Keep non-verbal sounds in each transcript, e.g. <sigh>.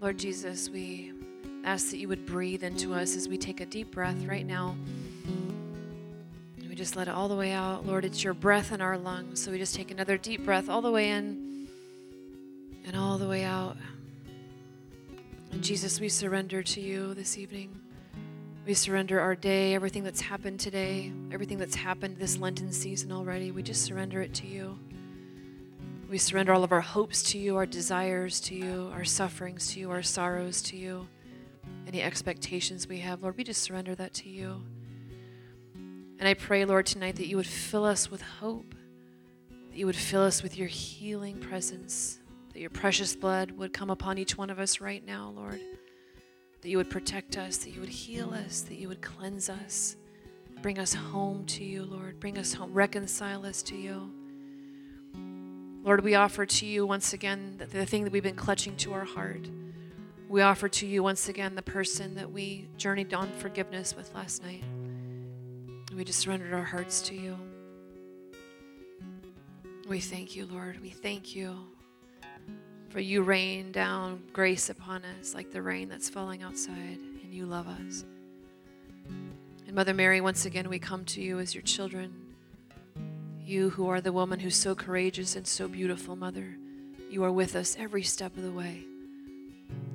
Lord Jesus, we ask that you would breathe into us as we take a deep breath right now. We just let it all the way out. Lord, it's your breath in our lungs. So we just take another deep breath all the way in and all the way out. And Jesus, we surrender to you this evening. We surrender our day, everything that's happened today, everything that's happened this Lenten season already. We just surrender it to you. We surrender all of our hopes to you, our desires to you, our sufferings to you, our sorrows to you, any expectations we have. Lord, we just surrender that to you. And I pray, Lord, tonight that you would fill us with hope, that you would fill us with your healing presence, that your precious blood would come upon each one of us right now, Lord, that you would protect us, that you would heal us, that you would cleanse us. Bring us home to you, Lord. Bring us home, reconcile us to you. Lord, we offer to you once again the, thing that we've been clutching to our heart. We offer to you once again the person that we journeyed on forgiveness with last night. We just surrendered our hearts to you. We thank you, Lord. We thank you for you rain down grace upon us like the rain that's falling outside, and you love us. And Mother Mary, once again, we come to you as your children. You who are the woman who's so courageous and so beautiful, Mother, you are with us every step of the way.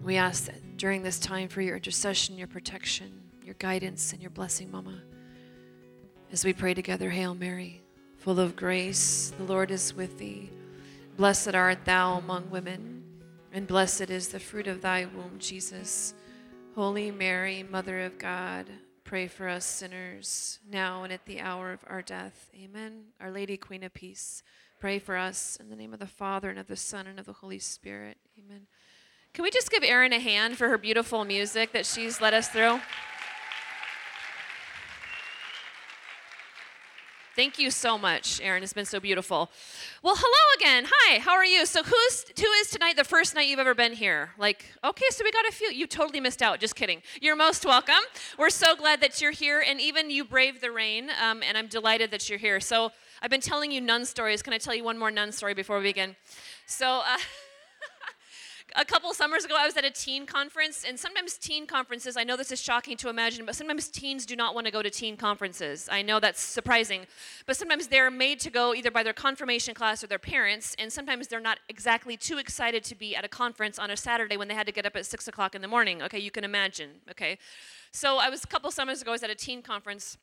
We ask that during this time for your intercession, your protection, your guidance, and your blessing, Mama. As we pray together, Hail Mary, full of grace, the Lord is with thee. Blessed art thou among women, and blessed is the fruit of thy womb, Jesus. Holy Mary, Mother of God, Pray for us sinners, now and at the hour of our death. Amen. Our Lady, Queen of Peace, pray for us in the name of the Father, and of the Son, and of the Holy Spirit. Amen. Can we just give Erin a hand for her beautiful music that she's led us through? Thank you so much, Erin. It's been so beautiful. Well, hello again. Hi, how are you? So, who's who is tonight the first night you've ever been here? Like, okay, so we got a few. You totally missed out. Just kidding. You're most welcome. We're so glad that you're here, and even you braved the rain. Um, and I'm delighted that you're here. So, I've been telling you nun stories. Can I tell you one more nun story before we begin? So. Uh, <laughs> a couple summers ago, I was at a teen conference, and sometimes teen conferences, I know this is shocking to imagine, but sometimes teens do not want to go to teen conferences. I know that's surprising, but sometimes they're made to go either by their confirmation class or their parents, and sometimes they're not exactly too excited to be at a conference on a Saturday when they had to get up at 6 o'clock in the morning. Okay, you can imagine, okay? So I was a couple summers ago, I was at a teen conference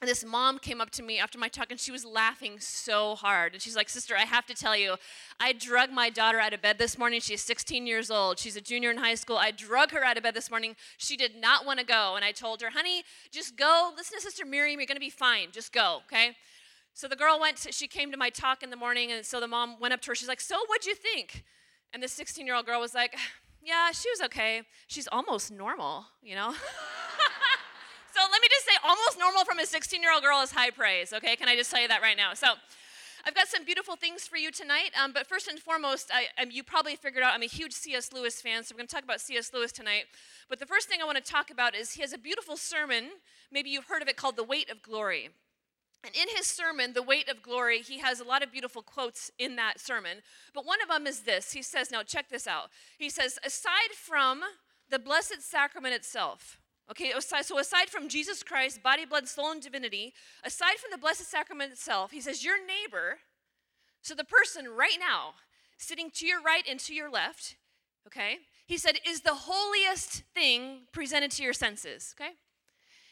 and this mom came up to me after my talk and she was laughing so hard. And she's like, Sister, I have to tell you, I drug my daughter out of bed this morning. She's 16 years old. She's a junior in high school. I drug her out of bed this morning. She did not want to go. And I told her, Honey, just go. Listen to Sister Miriam. You're going to be fine. Just go, okay? So the girl went, she came to my talk in the morning. And so the mom went up to her. She's like, So what'd you think? And the 16 year old girl was like, Yeah, she was okay. She's almost normal, you know? <laughs> So let me just say, almost normal from a 16 year old girl is high praise, okay? Can I just tell you that right now? So I've got some beautiful things for you tonight, um, but first and foremost, I, um, you probably figured out I'm a huge C.S. Lewis fan, so we're going to talk about C.S. Lewis tonight. But the first thing I want to talk about is he has a beautiful sermon, maybe you've heard of it, called The Weight of Glory. And in his sermon, The Weight of Glory, he has a lot of beautiful quotes in that sermon. But one of them is this He says, now check this out. He says, aside from the Blessed Sacrament itself, Okay, so aside from Jesus Christ, body, blood, soul, and divinity, aside from the Blessed Sacrament itself, he says, Your neighbor, so the person right now, sitting to your right and to your left, okay, he said, is the holiest thing presented to your senses, okay?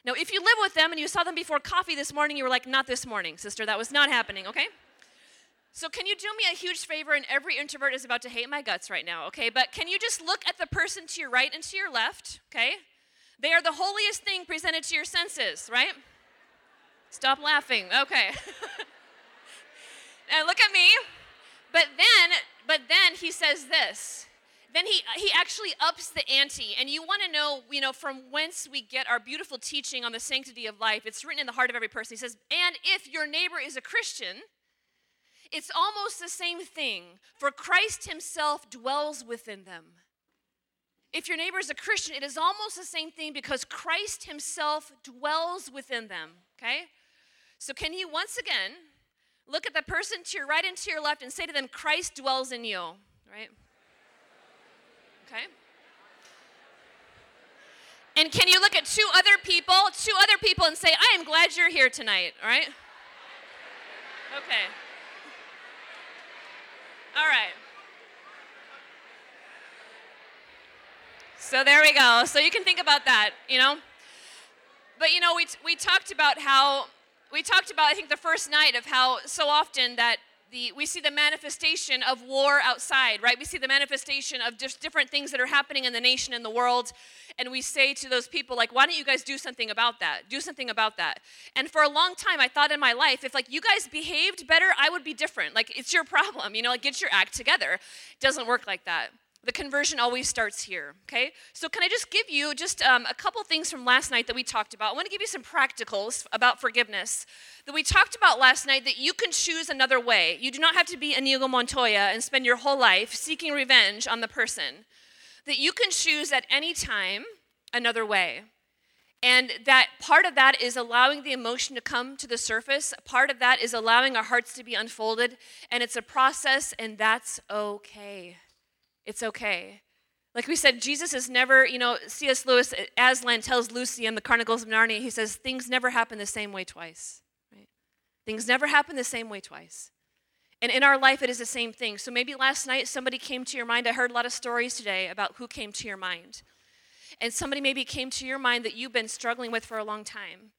Now, if you live with them and you saw them before coffee this morning, you were like, Not this morning, sister, that was not happening, okay? So, can you do me a huge favor? And every introvert is about to hate my guts right now, okay? But can you just look at the person to your right and to your left, okay? They are the holiest thing presented to your senses, right? Stop laughing. Okay. <laughs> and look at me. But then, but then he says this. Then he he actually ups the ante. And you want to know, you know, from whence we get our beautiful teaching on the sanctity of life. It's written in the heart of every person. He says, "And if your neighbor is a Christian, it's almost the same thing, for Christ himself dwells within them." If your neighbor is a Christian, it is almost the same thing because Christ himself dwells within them, okay? So, can you once again look at the person to your right and to your left and say to them, Christ dwells in you, right? Okay? And can you look at two other people, two other people, and say, I am glad you're here tonight, all right? Okay. All right. So there we go. So you can think about that, you know? But you know, we, we talked about how, we talked about, I think, the first night of how so often that the, we see the manifestation of war outside, right? We see the manifestation of just different things that are happening in the nation and the world. And we say to those people, like, why don't you guys do something about that? Do something about that. And for a long time, I thought in my life, if like you guys behaved better, I would be different. Like, it's your problem, you know, like get your act together. It doesn't work like that. The conversion always starts here, okay? So, can I just give you just um, a couple things from last night that we talked about? I want to give you some practicals about forgiveness that we talked about last night that you can choose another way. You do not have to be Inigo Montoya and spend your whole life seeking revenge on the person. That you can choose at any time another way. And that part of that is allowing the emotion to come to the surface. Part of that is allowing our hearts to be unfolded. And it's a process, and that's okay. It's okay. Like we said, Jesus is never, you know, C.S. Lewis, uh, Aslan tells Lucy in the Chronicles of Narnia, he says, things never happen the same way twice. Right? Things never happen the same way twice. And in our life, it is the same thing. So maybe last night somebody came to your mind. I heard a lot of stories today about who came to your mind. And somebody maybe came to your mind that you've been struggling with for a long time.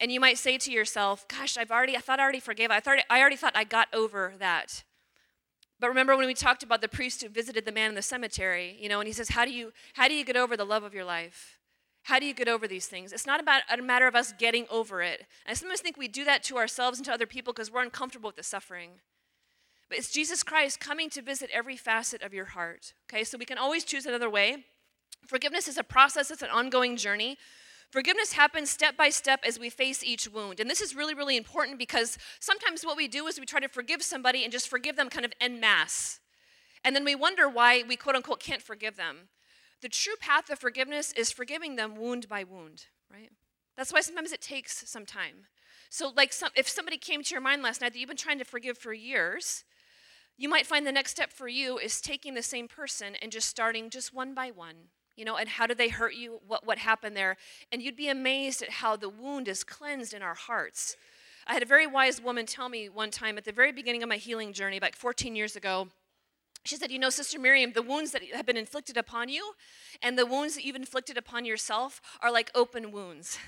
And you might say to yourself, Gosh, I've already, I thought I already forgave. I, thought, I already thought I got over that. But remember when we talked about the priest who visited the man in the cemetery, you know, and he says, How do you how do you get over the love of your life? How do you get over these things? It's not about a matter of us getting over it. I sometimes think we do that to ourselves and to other people because we're uncomfortable with the suffering. But it's Jesus Christ coming to visit every facet of your heart. Okay, so we can always choose another way. Forgiveness is a process, it's an ongoing journey. Forgiveness happens step by step as we face each wound. And this is really, really important because sometimes what we do is we try to forgive somebody and just forgive them kind of en masse. And then we wonder why we quote unquote can't forgive them. The true path of forgiveness is forgiving them wound by wound, right? That's why sometimes it takes some time. So, like, some, if somebody came to your mind last night that you've been trying to forgive for years, you might find the next step for you is taking the same person and just starting just one by one, you know, and how did they hurt you? What, what happened there? And you'd be amazed at how the wound is cleansed in our hearts. I had a very wise woman tell me one time at the very beginning of my healing journey, like 14 years ago. She said, You know, Sister Miriam, the wounds that have been inflicted upon you and the wounds that you've inflicted upon yourself are like open wounds.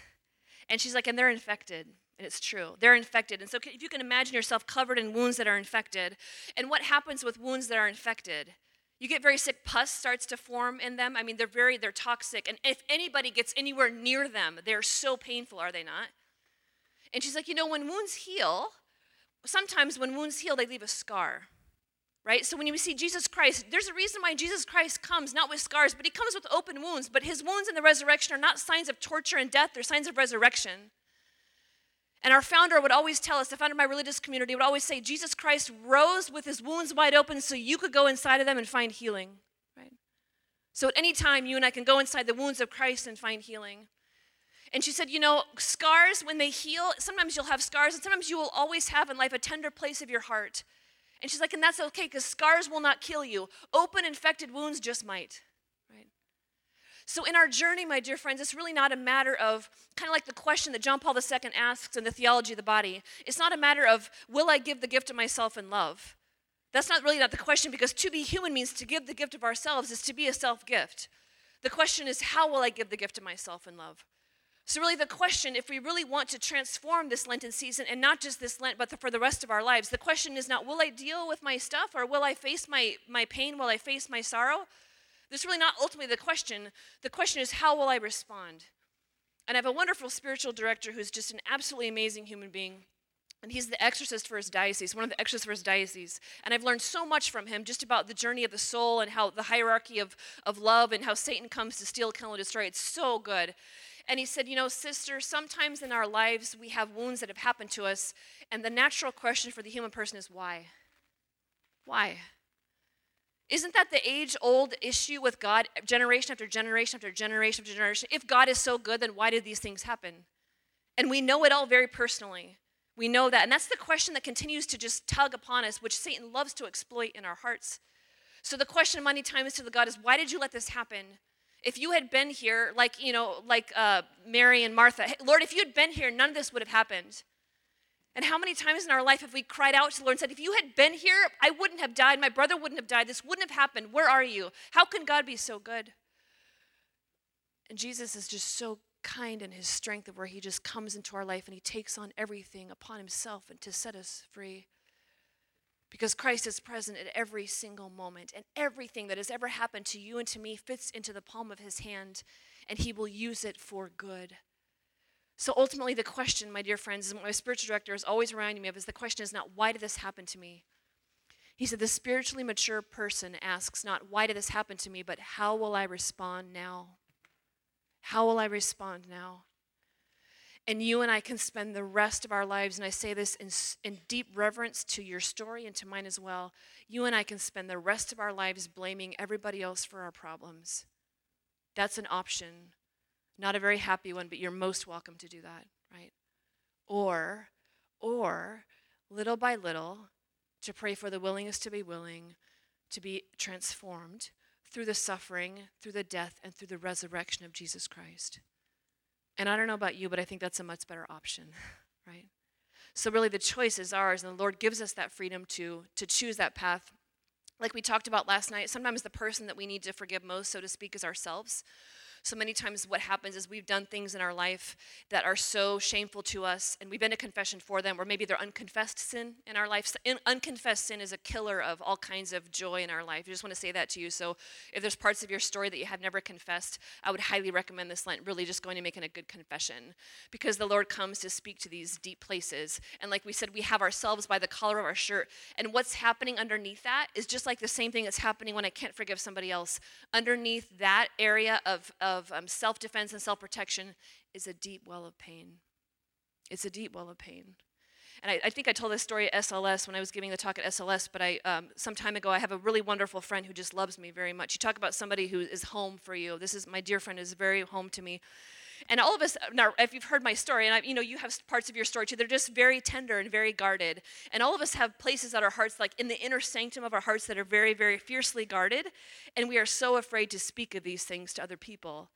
And she's like, And they're infected. And it's true. They're infected. And so, if you can imagine yourself covered in wounds that are infected, and what happens with wounds that are infected? You get very sick, pus starts to form in them. I mean, they're very, they're toxic. And if anybody gets anywhere near them, they're so painful, are they not? And she's like, you know, when wounds heal, sometimes when wounds heal, they leave a scar, right? So when you see Jesus Christ, there's a reason why Jesus Christ comes not with scars, but he comes with open wounds. But his wounds in the resurrection are not signs of torture and death, they're signs of resurrection. And our founder would always tell us, the founder of my religious community would always say, Jesus Christ rose with his wounds wide open so you could go inside of them and find healing. Right? So at any time, you and I can go inside the wounds of Christ and find healing. And she said, You know, scars, when they heal, sometimes you'll have scars, and sometimes you will always have in life a tender place of your heart. And she's like, And that's okay, because scars will not kill you. Open, infected wounds just might. So, in our journey, my dear friends, it's really not a matter of kind of like the question that John Paul II asks in the theology of the body. It's not a matter of, will I give the gift of myself in love? That's not really not the question because to be human means to give the gift of ourselves is to be a self gift. The question is, how will I give the gift of myself in love? So, really, the question, if we really want to transform this Lenten season, and not just this Lent, but for the rest of our lives, the question is not, will I deal with my stuff or will I face my, my pain, will I face my sorrow? This is really not ultimately the question. The question is, how will I respond? And I have a wonderful spiritual director who's just an absolutely amazing human being. And he's the exorcist for his diocese, one of the exorcists for his diocese. And I've learned so much from him just about the journey of the soul and how the hierarchy of, of love and how Satan comes to steal, kill, and destroy. It's so good. And he said, You know, sister, sometimes in our lives we have wounds that have happened to us. And the natural question for the human person is why? Why? Isn't that the age old issue with God, generation after generation after generation after generation? If God is so good, then why did these things happen? And we know it all very personally. We know that. And that's the question that continues to just tug upon us, which Satan loves to exploit in our hearts. So the question many times to the God is, why did you let this happen? If you had been here, like, you know, like uh, Mary and Martha, Lord, if you had been here, none of this would have happened. And how many times in our life have we cried out to the Lord and said, If you had been here, I wouldn't have died. My brother wouldn't have died. This wouldn't have happened. Where are you? How can God be so good? And Jesus is just so kind in his strength of where he just comes into our life and he takes on everything upon himself and to set us free. Because Christ is present at every single moment, and everything that has ever happened to you and to me fits into the palm of his hand, and he will use it for good. So ultimately, the question, my dear friends, is what my spiritual director is always reminding me of is the question is not, why did this happen to me? He said, the spiritually mature person asks not, why did this happen to me, but how will I respond now? How will I respond now? And you and I can spend the rest of our lives, and I say this in, in deep reverence to your story and to mine as well. You and I can spend the rest of our lives blaming everybody else for our problems. That's an option. Not a very happy one, but you're most welcome to do that, right? Or, or, little by little, to pray for the willingness to be willing, to be transformed, through the suffering, through the death, and through the resurrection of Jesus Christ. And I don't know about you, but I think that's a much better option, <laughs> right? So really the choice is ours, and the Lord gives us that freedom to, to choose that path. Like we talked about last night, sometimes the person that we need to forgive most, so to speak, is ourselves. So many times, what happens is we've done things in our life that are so shameful to us, and we've been to confession for them, or maybe they're unconfessed sin in our life. unconfessed sin is a killer of all kinds of joy in our life. I just want to say that to you. So, if there's parts of your story that you have never confessed, I would highly recommend this Lent really just going and making a good confession because the Lord comes to speak to these deep places. And like we said, we have ourselves by the collar of our shirt, and what's happening underneath that is just like the same thing that's happening when I can't forgive somebody else. Underneath that area of, of of um, self defense and self protection is a deep well of pain. It's a deep well of pain. And I, I, think I told this story at SLS when I was giving the talk at SLS, but I, um, some time ago, I have a really wonderful friend who just loves me very much. You talk about somebody who is home for you. This is my dear friend is very home to me. And all of us, uh, now, if you've heard my story, and I, you know, you have parts of your story too, they're just very tender and very guarded. And all of us have places at our hearts, like in the inner sanctum of our hearts, that are very, very fiercely guarded. And we are so afraid to speak of these things to other people.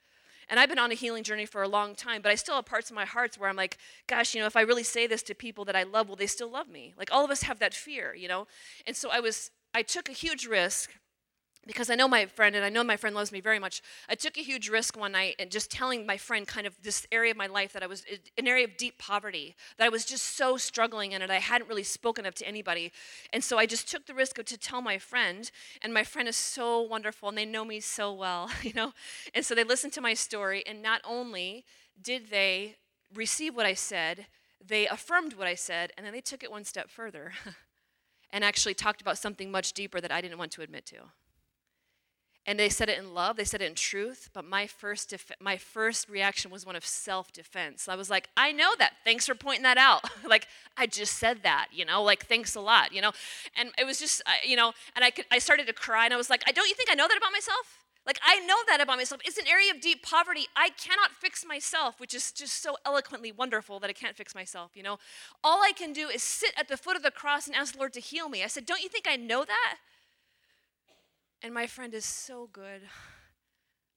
And I've been on a healing journey for a long time, but I still have parts of my heart where I'm like, gosh, you know, if I really say this to people that I love, will they still love me? Like all of us have that fear, you know? And so I was, I took a huge risk because I know my friend and I know my friend loves me very much. I took a huge risk one night and just telling my friend kind of this area of my life that I was an area of deep poverty, that I was just so struggling in it. I hadn't really spoken of to anybody. And so I just took the risk of to tell my friend, and my friend is so wonderful and they know me so well, <laughs> you know? And so they listened to my story, and not only did they receive what I said, they affirmed what I said, and then they took it one step further <laughs> and actually talked about something much deeper that I didn't want to admit to and they said it in love they said it in truth but my first def- my first reaction was one of self-defense. I was like i know that. Thanks for pointing that out. <laughs> Like i just said that you know? Like thanks a lot you know? And it was just you know and i could, i started to cry and i was like i don't you think i know that about myself? Like i know that about myself. It's an area of deep poverty. I cannot fix myself which is just so eloquently wonderful that i can't fix myself you know? All i can do is sit at the foot of the cross and ask the lord to heal me. I said don't you think i know that and my friend is so good.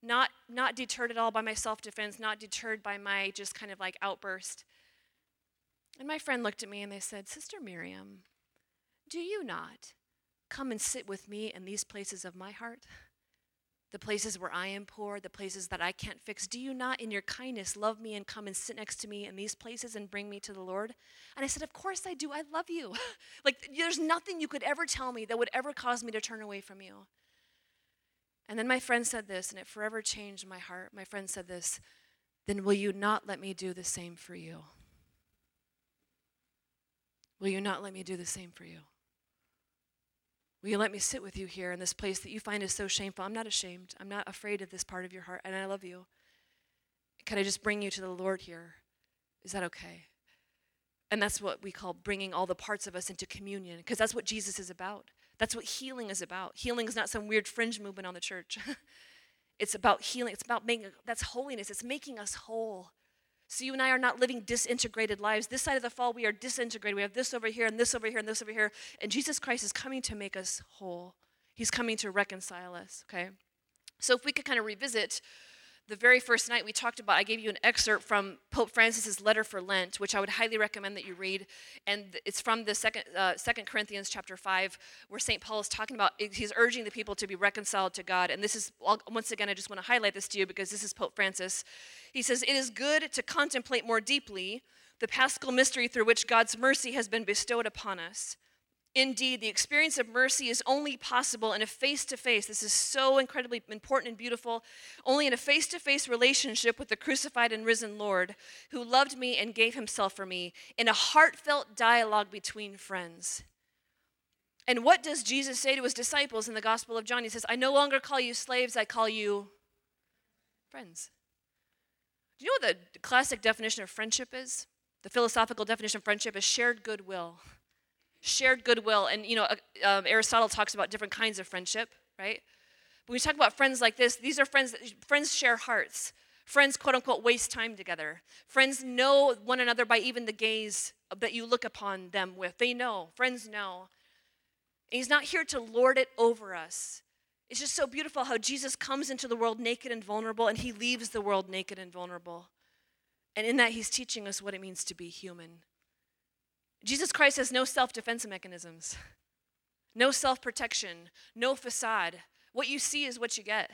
Not, not deterred at all by my self defense, not deterred by my just kind of like outburst. And my friend looked at me and they said, Sister Miriam, do you not come and sit with me in these places of my heart? The places where I am poor, the places that I can't fix. Do you not, in your kindness, love me and come and sit next to me in these places and bring me to the Lord? And I said, Of course I do. I love you. <laughs> like, there's nothing you could ever tell me that would ever cause me to turn away from you. And then my friend said this, and it forever changed my heart. My friend said this Then will you not let me do the same for you? Will you not let me do the same for you? Will you let me sit with you here in this place that you find is so shameful? I'm not ashamed. I'm not afraid of this part of your heart, and I love you. Can I just bring you to the Lord here? Is that okay? And that's what we call bringing all the parts of us into communion, because that's what Jesus is about. That's what healing is about. Healing is not some weird fringe movement on the church. <laughs> it's about healing. It's about making, that's holiness. It's making us whole. So you and I are not living disintegrated lives. This side of the fall, we are disintegrated. We have this over here and this over here and this over here. And Jesus Christ is coming to make us whole. He's coming to reconcile us, okay? So, if we could kind of revisit the very first night we talked about, I gave you an excerpt from Pope Francis's letter for Lent, which I would highly recommend that you read. And it's from the second, uh, second Corinthians chapter 5, where St. Paul is talking about, he's urging the people to be reconciled to God. And this is, once again, I just want to highlight this to you because this is Pope Francis. He says, It is good to contemplate more deeply the paschal mystery through which God's mercy has been bestowed upon us Indeed, the experience of mercy is only possible in a face to face. This is so incredibly important and beautiful. Only in a face to face relationship with the crucified and risen Lord who loved me and gave himself for me, in a heartfelt dialogue between friends. And what does Jesus say to his disciples in the Gospel of John? He says, I no longer call you slaves, I call you friends. Do you know what the classic definition of friendship is? The philosophical definition of friendship is shared goodwill shared goodwill. And, you know, uh, um, Aristotle talks about different kinds of friendship, right? When we talk about friends like this, these are friends, that, friends share hearts. Friends, quote unquote, waste time together. Friends know one another by even the gaze that you look upon them with. They know. Friends know. And he's not here to lord it over us. It's just so beautiful how Jesus comes into the world naked and vulnerable, and he leaves the world naked and vulnerable. And in that, he's teaching us what it means to be human. Jesus Christ has no self defense mechanisms, no self protection, no facade. What you see is what you get.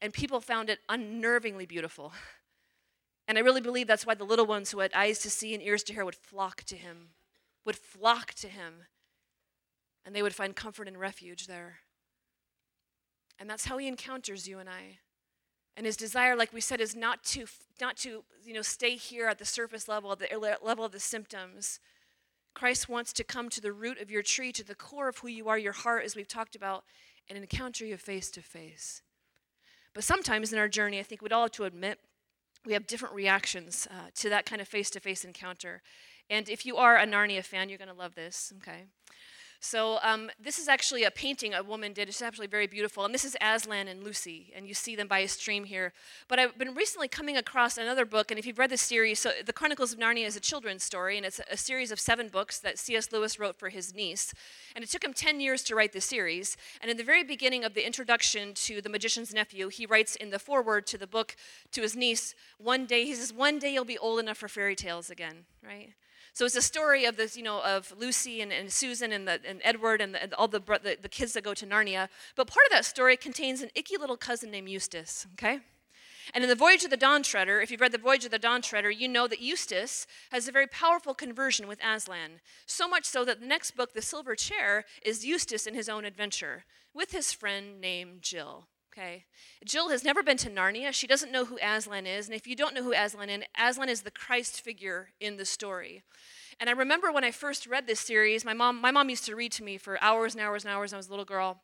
And people found it unnervingly beautiful. And I really believe that's why the little ones who had eyes to see and ears to hear would flock to him, would flock to him, and they would find comfort and refuge there. And that's how he encounters you and I. And his desire, like we said, is not to not to you know stay here at the surface level, at the level of the symptoms, Christ wants to come to the root of your tree, to the core of who you are, your heart, as we've talked about, and encounter you face to face. But sometimes in our journey, I think we'd all have to admit we have different reactions uh, to that kind of face to face encounter. And if you are a Narnia fan, you're going to love this, okay? So um, this is actually a painting a woman did. It's actually very beautiful. And this is Aslan and Lucy, and you see them by a stream here. But I've been recently coming across another book, and if you've read the series, so The Chronicles of Narnia is a children's story, and it's a series of seven books that C.S. Lewis wrote for his niece. And it took him 10 years to write the series. And in the very beginning of the introduction to The Magician's Nephew, he writes in the foreword to the book to his niece, one day, he says, one day you'll be old enough for fairy tales again, right? So it's a story of this, you know, of Lucy and, and Susan and, the, and Edward and, the, and all the, the, the kids that go to Narnia. But part of that story contains an icky little cousin named Eustace, okay? And in the Voyage of the Dawn Treader, if you've read the Voyage of the Dawn Treader, you know that Eustace has a very powerful conversion with Aslan. So much so that the next book, The Silver Chair, is Eustace in his own adventure with his friend named Jill. Okay. Jill has never been to Narnia. She doesn't know who Aslan is. And if you don't know who Aslan is, Aslan is the Christ figure in the story. And I remember when I first read this series, my mom, my mom used to read to me for hours and hours and hours when I was a little girl.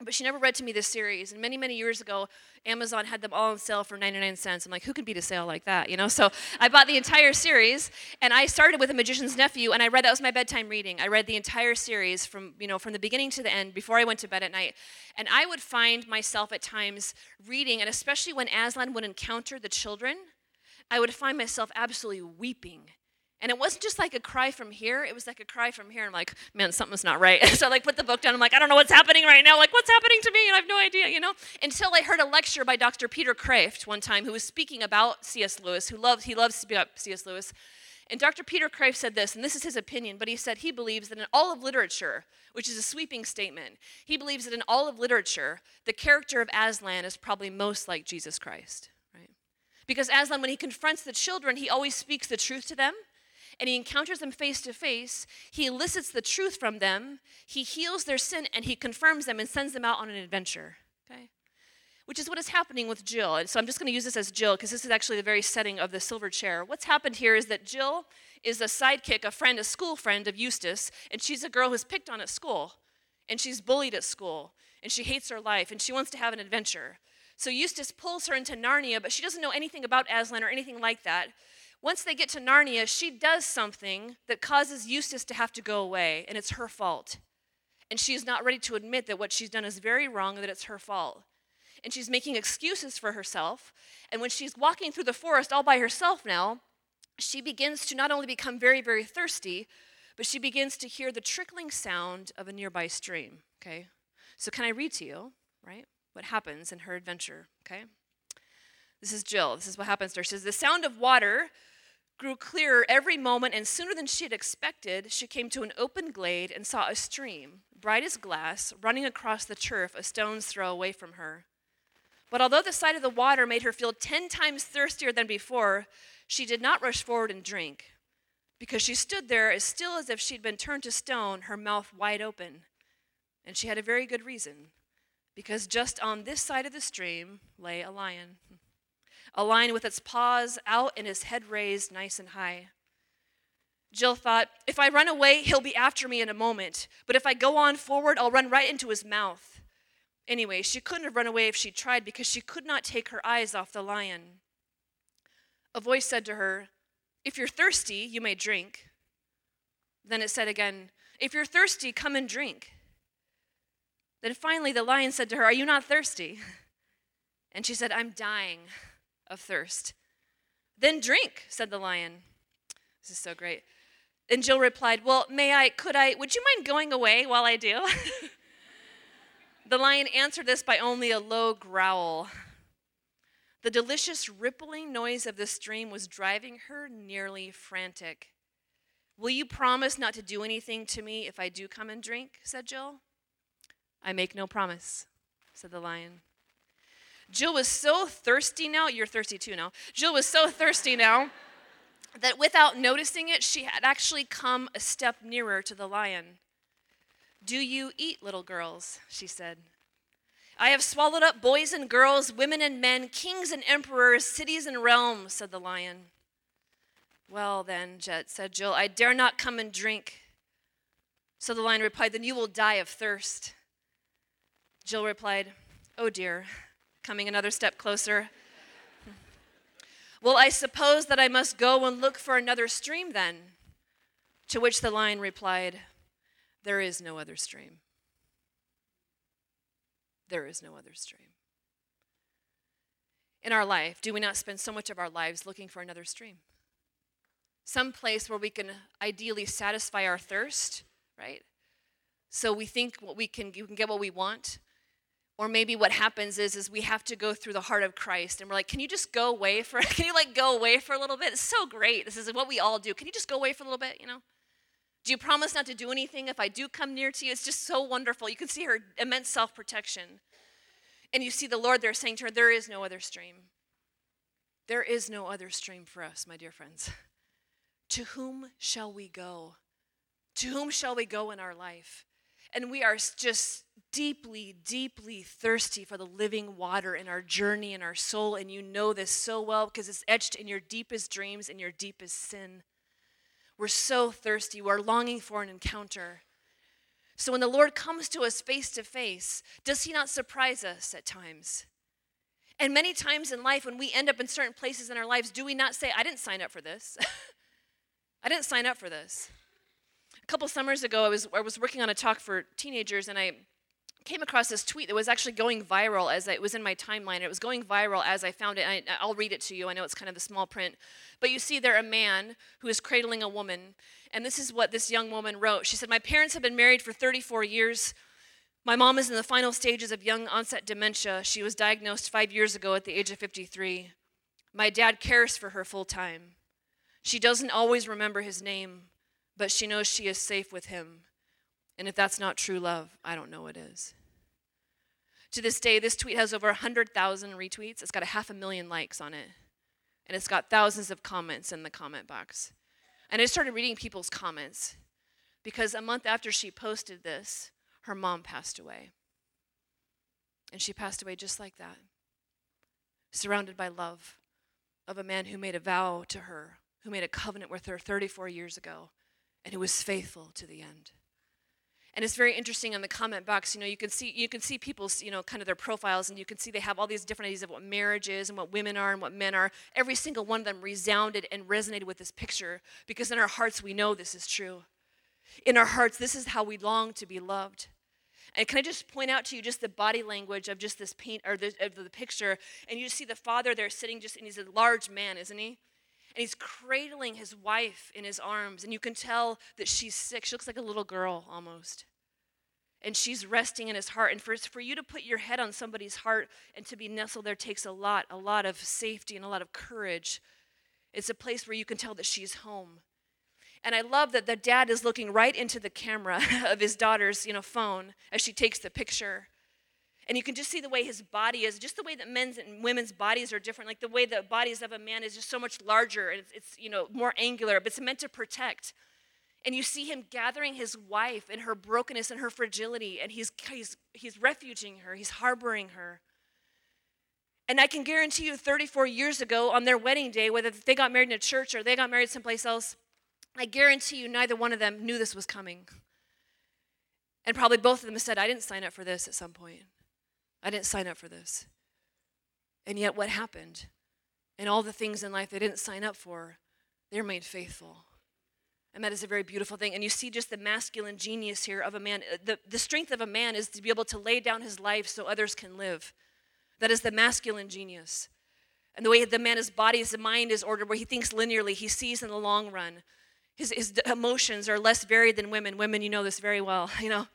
But she never read to me this series. And many, many years ago, Amazon had them all on sale for 99 cents. I'm like, who can beat a sale like that, you know? So I bought the entire series, and I started with A Magician's Nephew, and I read, that was my bedtime reading. I read the entire series from, you know, from the beginning to the end before I went to bed at night. And I would find myself at times reading, and especially when Aslan would encounter the children, I would find myself absolutely weeping and it wasn't just like a cry from here, it was like a cry from here. I'm like, man, something's not right. <laughs> so I like put the book down. I'm like, I don't know what's happening right now. Like, what's happening to me? And I have no idea, you know? Until I heard a lecture by Dr. Peter Kreeft one time who was speaking about C.S. Lewis, who loves, he loves to speak about C.S. Lewis. And Dr. Peter Kreeft said this, and this is his opinion, but he said he believes that in all of literature, which is a sweeping statement, he believes that in all of literature, the character of Aslan is probably most like Jesus Christ, right? Because Aslan, when he confronts the children, he always speaks the truth to them and he encounters them face to face, he elicits the truth from them, he heals their sin, and he confirms them and sends them out on an adventure. Okay? Which is what is happening with Jill. And so I'm just going to use this as Jill because this is actually the very setting of the silver chair. What's happened here is that Jill is a sidekick, a friend, a school friend of Eustace, and she's a girl who's picked on at school, and she's bullied at school, and she hates her life, and she wants to have an adventure. So Eustace pulls her into Narnia, but she doesn't know anything about Aslan or anything like that. Once they get to Narnia, she does something that causes Eustace to have to go away, and it's her fault. And she is not ready to admit that what she's done is very wrong and that it's her fault. And she's making excuses for herself. And when she's walking through the forest all by herself now, she begins to not only become very, very thirsty, but she begins to hear the trickling sound of a nearby stream. Okay? So, can I read to you, right? what happens in her adventure, okay? This is Jill. This is what happens to her. She says, The sound of water grew clearer every moment, and sooner than she had expected, she came to an open glade and saw a stream, bright as glass, running across the turf a stone's throw away from her. But although the sight of the water made her feel ten times thirstier than before, she did not rush forward and drink, because she stood there as still as if she'd been turned to stone, her mouth wide open. And she had a very good reason, because just on this side of the stream lay a lion. A lion with its paws out and his head raised nice and high. Jill thought, if I run away, he'll be after me in a moment. But if I go on forward, I'll run right into his mouth. Anyway, she couldn't have run away if she tried because she could not take her eyes off the lion. A voice said to her, If you're thirsty, you may drink. Then it said again, If you're thirsty, come and drink. Then finally the lion said to her, Are you not thirsty? And she said, I'm dying of thirst. Then drink, said the lion. This is so great. And Jill replied, Well, may I, could I, would you mind going away while I do? <laughs> the lion answered this by only a low growl. The delicious rippling noise of the stream was driving her nearly frantic. Will you promise not to do anything to me if I do come and drink? said Jill. I make no promise, said the lion. Jill was so thirsty now, you're thirsty too now. Jill was so thirsty now that without noticing it, she had actually come a step nearer to the lion. Do you eat, little girls? she said. I have swallowed up boys and girls, women and men, kings and emperors, cities and realms, said the lion. Well, then, Jet, said Jill, I dare not come and drink. So the lion replied, Then you will die of thirst. Jill replied, Oh dear, coming another step closer. well, I suppose that I must go and look for another stream then. To which the lion replied, There is no other stream there is no other stream. In our life, do we not spend so much of our lives looking for another stream? Some place where we can ideally satisfy our thirst, right? So we think what we can, we can get what we want. Or maybe what happens is, is we have to go through the heart of Christ, and we're like, "Can you just go away for? <laughs> Can you like go away for a little bit? It's so great. This is what we all do. Can you just go away for a little bit? You know? Do you promise not to do anything if I do come near to you? It's just so wonderful. You can see her immense self protection. And you see the Lord there saying to her, There is no other stream. There is no other stream for us, my dear friends. <laughs> to whom shall we go? To whom shall we go in our life? And we are just deeply, deeply thirsty for the living water in our journey in our soul. And you know this so well because it's etched in your deepest dreams and your deepest sin. We're so thirsty. We're longing for an encounter. So when the Lord comes to us face to face, does He not surprise us at times? And many times in life, when we end up in certain places in our lives, do we not say, I didn't sign up for this? <laughs> I didn't sign up for this. Couple summers ago, I was, I was working on a talk for teenagers, and I came across this tweet that was actually going viral as I, it was in my timeline. It was going viral as I found it. I, I'll read it to you. I know it's kind of the small print. But you see there a man who is cradling a woman. And this is what this young woman wrote. She said, My parents have been married for 34 years. My mom is in the final stages of young onset dementia. She was diagnosed five years ago at the age of 53. My dad cares for her full time. She doesn't always remember his name, but she knows she is safe with him. And if that's not true love, I don't know what is. To this day, this tweet has over 100,000 retweets. It's got a half a million likes on it. And it's got thousands of comments in the comment box. And I started reading people's comments because a month after she posted this, her mom passed away. And she passed away just like that, surrounded by love of a man who made a vow to her, who made a covenant with her 34 years ago, and who was faithful to the end and it's very interesting in the comment box you know you can see you can see people's you know kind of their profiles and you can see they have all these different ideas of what marriage is and what women are and what men are every single one of them resounded and resonated with this picture because in our hearts we know this is true in our hearts this is how we long to be loved and can I just point out to you just the body language of just this paint or the, of the picture? And you see the father there sitting just, and he's a large man, isn't he? And he's cradling his wife in his arms, and you can tell that she's sick. She looks like a little girl almost. and she's resting in his heart. And for, for you to put your head on somebody's heart and to be nestled there takes a lot, a lot of safety and a lot of courage. It's a place where you can tell that she's home. And I love that the dad is looking right into the camera <laughs> of his daughter's, you know, phone as she takes the picture. And you can just see the way his body is, just the way that men's and women's bodies are different. Like the way the bodies of a man is just so much larger and it's, it's you know, more angular, but it's meant to protect. And you see him gathering his wife and her brokenness and her fragility, and he's, he's, he's refuging her, he's harboring her. And I can guarantee you, 34 years ago on their wedding day, whether they got married in a church or they got married someplace else, I guarantee you neither one of them knew this was coming. And probably both of them said, I didn't sign up for this at some point. I didn't sign up for this. And yet, what happened? And all the things in life they didn't sign up for, they remained faithful. And that is a very beautiful thing. And you see just the masculine genius here of a man. Uh, the, the strength of a man is to be able to lay down his life so others can live. That is the masculine genius. And the way the man, his body, his mind is ordered, where he thinks linearly, he sees in the long run. His, his emotions are less varied than women. Women, you know this very well. <laughs> You know,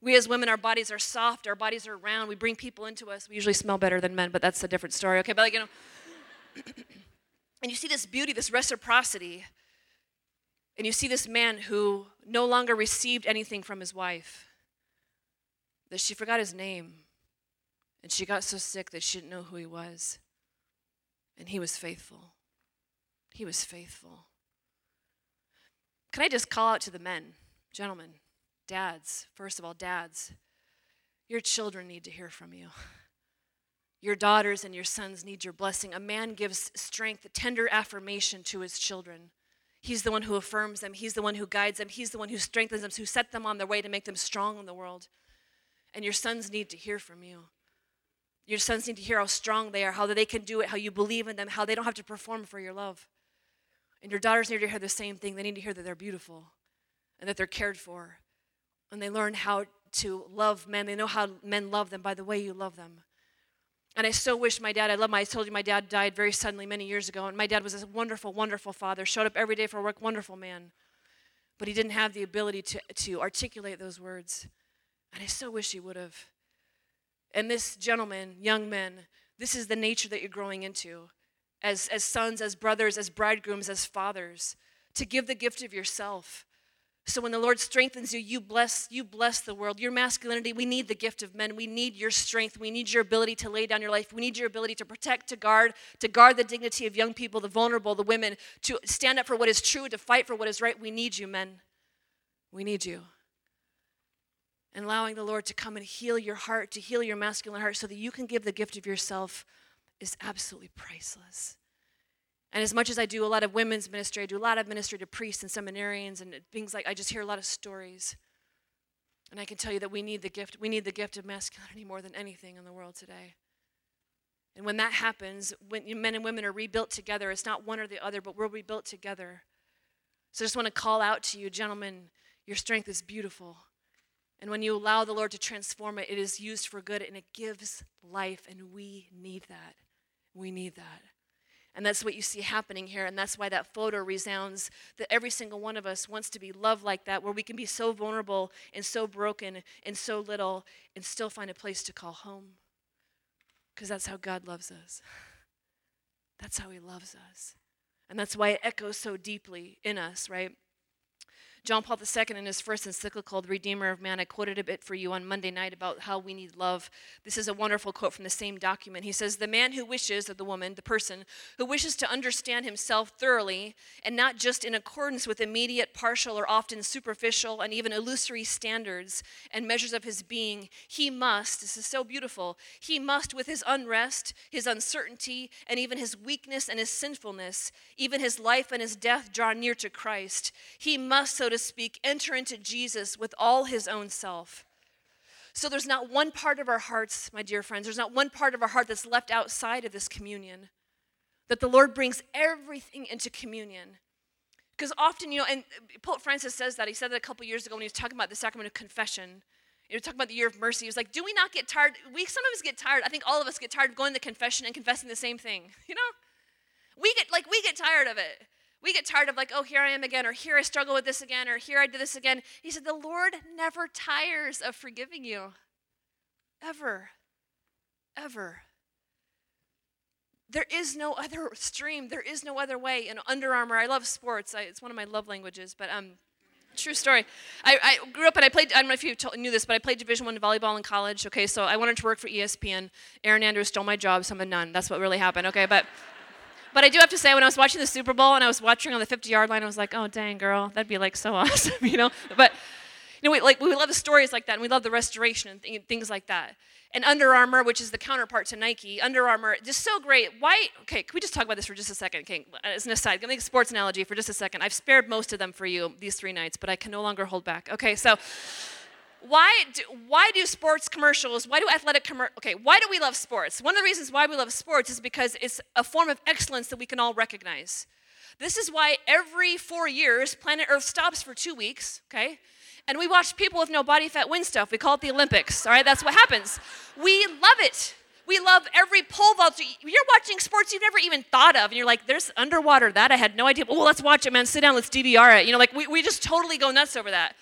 we as women, our bodies are soft, our bodies are round. We bring people into us. We usually smell better than men, but that's a different story. Okay, but like you know, <clears throat> and you see this beauty, this reciprocity, and you see this man who no longer received anything from his wife. That she forgot his name, and she got so sick that she didn't know who he was. And he was faithful. He was faithful. Can I just call out to the men, gentlemen, dads, first of all, dads, your children need to hear from you. Your daughters and your sons need your blessing. A man gives strength, tender affirmation to his children. He's the one who affirms them, he's the one who guides them, he's the one who strengthens them, who set them on their way to make them strong in the world. And your sons need to hear from you. Your sons need to hear how strong they are, how they can do it, how you believe in them, how they don't have to perform for your love. And your daughters need to hear the same thing. They need to hear that they're beautiful and that they're cared for. And they learn how to love men. They know how men love them by the way you love them. And I so wish my dad, I love my, I told you my dad died very suddenly many years ago. And my dad was a wonderful, wonderful father, showed up every day for work, wonderful man. But he didn't have the ability to, to articulate those words. And I so wish he would have. And this gentleman, young men, this is the nature that you're growing into as, as sons, as brothers, as bridegrooms, as fathers, to give the gift of yourself. So when the Lord strengthens you, you bless, you bless the world. Your masculinity, we need the gift of men. We need your strength. We need your ability to lay down your life. We need your ability to protect, to guard, to guard the dignity of young people, the vulnerable, the women, to stand up for what is true, to fight for what is right. We need you, men. We need you. And allowing the Lord to come and heal your heart, to heal your masculine heart, so that you can give the gift of yourself is absolutely priceless. And as much as I do a lot of women's ministry, I do a lot of ministry to priests and seminarians and things like I just hear a lot of stories. And I can tell you that we need the gift, we need the gift of masculinity more than anything in the world today. And when that happens, when men and women are rebuilt together, it's not one or the other, but we're rebuilt together. So I just want to call out to you, gentlemen, your strength is beautiful. And when you allow the Lord to transform it, it is used for good and it gives life, and we need that. We need that. And that's what you see happening here. And that's why that photo resounds that every single one of us wants to be loved like that, where we can be so vulnerable and so broken and so little and still find a place to call home. Because that's how God loves us. That's how He loves us. And that's why it echoes so deeply in us, right? John Paul II, in his first encyclical, The Redeemer of Man, I quoted a bit for you on Monday night about how we need love. This is a wonderful quote from the same document. He says, The man who wishes, or the woman, the person, who wishes to understand himself thoroughly and not just in accordance with immediate, partial, or often superficial and even illusory standards and measures of his being, he must, this is so beautiful, he must, with his unrest, his uncertainty, and even his weakness and his sinfulness, even his life and his death, draw near to Christ. He must, so to speak, enter into Jesus with all his own self. So there's not one part of our hearts, my dear friends, there's not one part of our heart that's left outside of this communion. That the Lord brings everything into communion. Because often, you know, and Pope Francis says that. He said that a couple years ago when he was talking about the sacrament of confession. He was talking about the year of mercy. He was like, Do we not get tired? We sometimes get tired. I think all of us get tired of going to confession and confessing the same thing. <laughs> You know? We get like we get tired of it. We get tired of like, oh, here I am again, or here I struggle with this again, or here I do this again. He said, the Lord never tires of forgiving you. Ever. Ever. There is no other stream. There is no other way. And Under Armour, I love sports. I, it's one of my love languages, but um, true story. I, I, grew up and I played. I don't know if you knew this, but I played Division One volleyball in college. Okay, so I wanted to work for ESPN. Erin Andrews stole my job, so I'm a nun. That's what really happened. Okay, but but I do have to say, when I was watching the Super Bowl and I was watching on the 50 yard line, I was like, oh dang, girl, that'd be like so <laughs> awesome, you know. But you know, we like we love the stories like that, and we love the restoration and th- things like that and Under Armour, which is the counterpart to Nike. Under Armour, just so great. Why? Okay, can we just talk about this for just a second? Okay, as an aside, give me a sports analogy for just a second. I've spared most of them for you these three nights, but I can no longer hold back. Okay, so why do, why do sports commercials, why do athletic commercials, okay, why do we love sports? One of the reasons why we love sports is because it's a form of excellence that we can all recognize. This is why every four years, planet Earth stops for two weeks, okay? and we watch people with no body fat win stuff. We call it the Olympics, all right? That's what happens. We love it. We love every pole vault. You're watching sports you've never even thought of, and you're like, there's underwater, that I had no idea. Well, let's watch it, man. Sit down, let's DVR it. You know, like we, we just totally go nuts over that.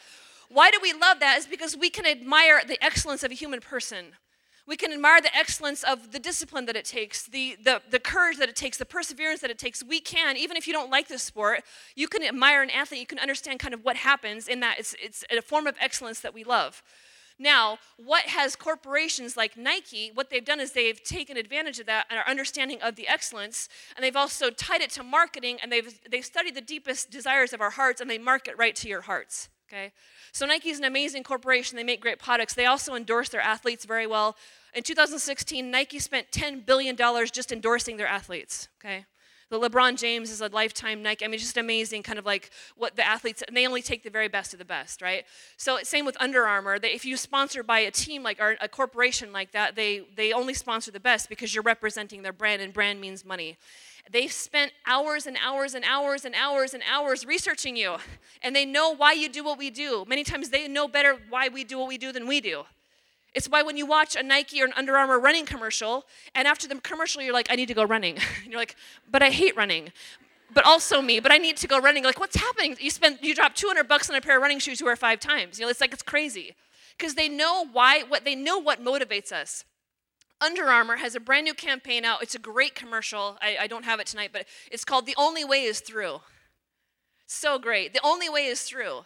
Why do we love that? Is because we can admire the excellence of a human person. We can admire the excellence of the discipline that it takes, the, the, the courage that it takes, the perseverance that it takes. We can, even if you don't like the sport, you can admire an athlete, you can understand kind of what happens in that. It's, it's a form of excellence that we love. Now, what has corporations like Nike, what they've done is they've taken advantage of that and our understanding of the excellence, and they've also tied it to marketing, and they've, they've studied the deepest desires of our hearts, and they market right to your hearts. Okay? So Nike is an amazing corporation. They make great products. They also endorse their athletes very well. In 2016, Nike spent $10 billion just endorsing their athletes, okay? The LeBron James is a lifetime Nike. I mean, just amazing, kind of like what the athletes, and they only take the very best of the best, right? So same with Under Armour. They, if you sponsor by a team like or a corporation like that, they they only sponsor the best because you're representing their brand, and brand means money. They've spent hours and hours and hours and hours and hours researching you, and they know why you do what we do. Many times they know better why we do what we do than we do. It's why when you watch a Nike or an Under Armour running commercial, and after the commercial, you're like, I need to go running. <laughs> you're like, but I hate running. But also me, but I need to go running. Like, what's happening? You spend, you drop 200 bucks on a pair of running shoes you wear five times. You know, it's like, it's crazy. Because they know why, what they know what motivates us. Under Armour has a brand new campaign out. It's a great commercial. I, I don't have it tonight, but it's called The Only Way is Through. So great. The only way is through.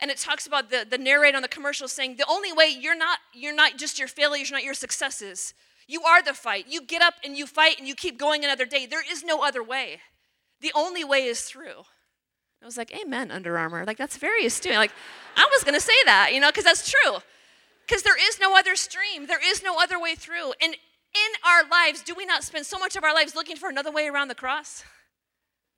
And it talks about the, the narrator on the commercial saying the only way you're not you're not just your failures you're not your successes. You are the fight. You get up and you fight and you keep going another day. There is no other way. The only way is through. I was like amen under armour. Like that's very astute. Like i was going to say that you know because that's true because there is no other stream there is no other way through and in our lives do we not spend so much of our lives looking for another way around the cross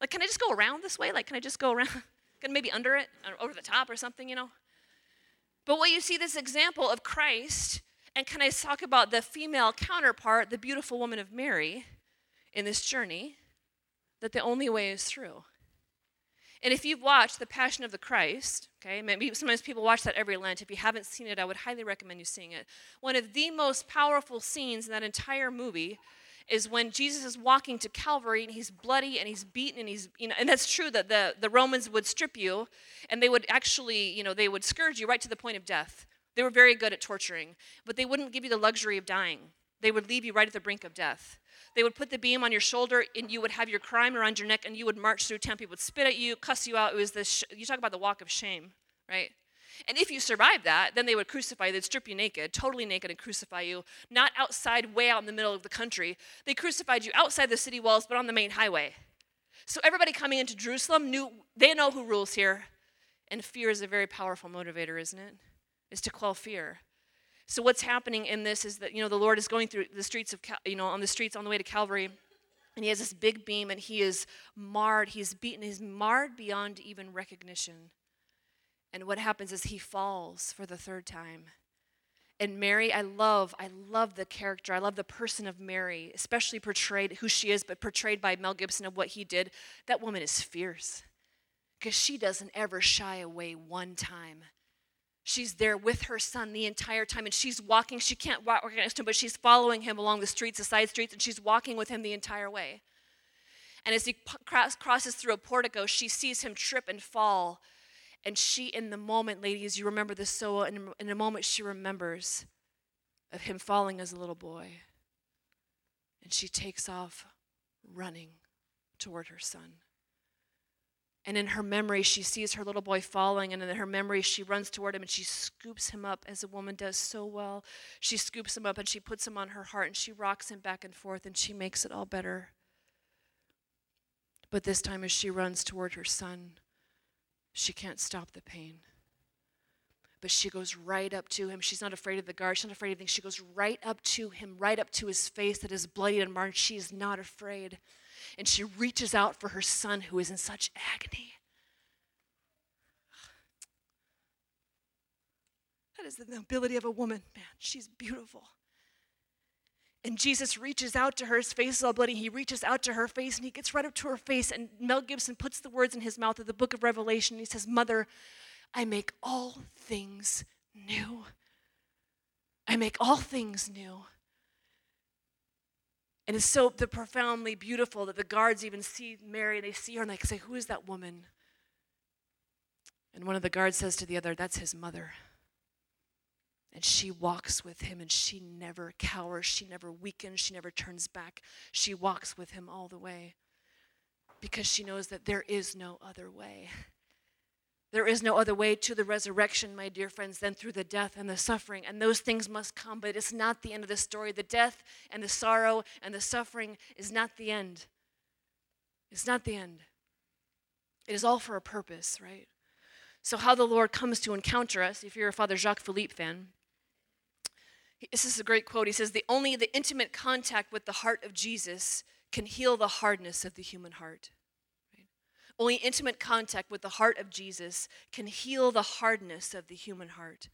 like can i just go around this way like can i just go around <laughs> Can maybe under it, uh, over the top or something, you know? But what you see this example of Christ, and can I talk about the female counterpart, the beautiful woman of Mary, in this journey, that the only way is through. And if you've watched The Passion of the Christ, okay, maybe sometimes people watch that every Lent. If you haven't seen it, I would highly recommend you seeing it. One of the most powerful scenes in that entire movie is when Jesus is walking to Calvary and he's bloody and he's beaten and he's, you know, and that's true that the, the Romans would strip you and they would actually, you know, they would scourge you right to the point of death. They were very good at torturing, but they wouldn't give you the luxury of dying. They would leave you right at the brink of death. They would put the beam on your shoulder and you would have your crime around your neck and you would march through town. People would spit at you, cuss you out. It was this, sh- you talk about the walk of shame, right? And if you survived that, then they would crucify you. They'd strip you naked, totally naked, and crucify you, not outside, way out in the middle of the country. They crucified you outside the city walls, but on the main highway. So everybody coming into Jerusalem knew they know who rules here. And fear is a very powerful motivator, isn't it? Is to quell fear. So what's happening in this is that you know the Lord is going through the streets of you know on the streets on the way to Calvary, and he has this big beam and he is marred. He's beaten. He's marred beyond even recognition. And what happens is he falls for the third time. And Mary, I love, I love the character. I love the person of Mary, especially portrayed who she is, but portrayed by Mel Gibson of what he did. That woman is fierce because she doesn't ever shy away one time. She's there with her son the entire time, and she's walking. She can't walk next to him, but she's following him along the streets, the side streets, and she's walking with him the entire way. And as he crosses through a portico, she sees him trip and fall. And she, in the moment, ladies, you remember this so, in, in a moment, she remembers of him falling as a little boy. And she takes off running toward her son. And in her memory, she sees her little boy falling, and in her memory, she runs toward him and she scoops him up as a woman does so well. She scoops him up and she puts him on her heart and she rocks him back and forth and she makes it all better. But this time, as she runs toward her son, she can't stop the pain. But she goes right up to him. She's not afraid of the guard. She's not afraid of anything. She goes right up to him, right up to his face that is bloody and marred. She is not afraid. And she reaches out for her son who is in such agony. That is the nobility of a woman, man. She's beautiful. And Jesus reaches out to her. His face is all bloody. He reaches out to her face and he gets right up to her face. And Mel Gibson puts the words in his mouth of the book of Revelation. He says, Mother, I make all things new. I make all things new. And it's so profoundly beautiful that the guards even see Mary and they see her and they say, Who is that woman? And one of the guards says to the other, That's his mother. And she walks with him and she never cowers, she never weakens, she never turns back. She walks with him all the way because she knows that there is no other way. There is no other way to the resurrection, my dear friends, than through the death and the suffering. And those things must come, but it's not the end of the story. The death and the sorrow and the suffering is not the end. It's not the end. It is all for a purpose, right? So, how the Lord comes to encounter us, if you're a Father Jacques Philippe fan, this is a great quote. He says, the Only the intimate contact with the heart of Jesus can heal the hardness of the human heart. Only intimate contact with the heart of Jesus can heal the hardness of the human heart.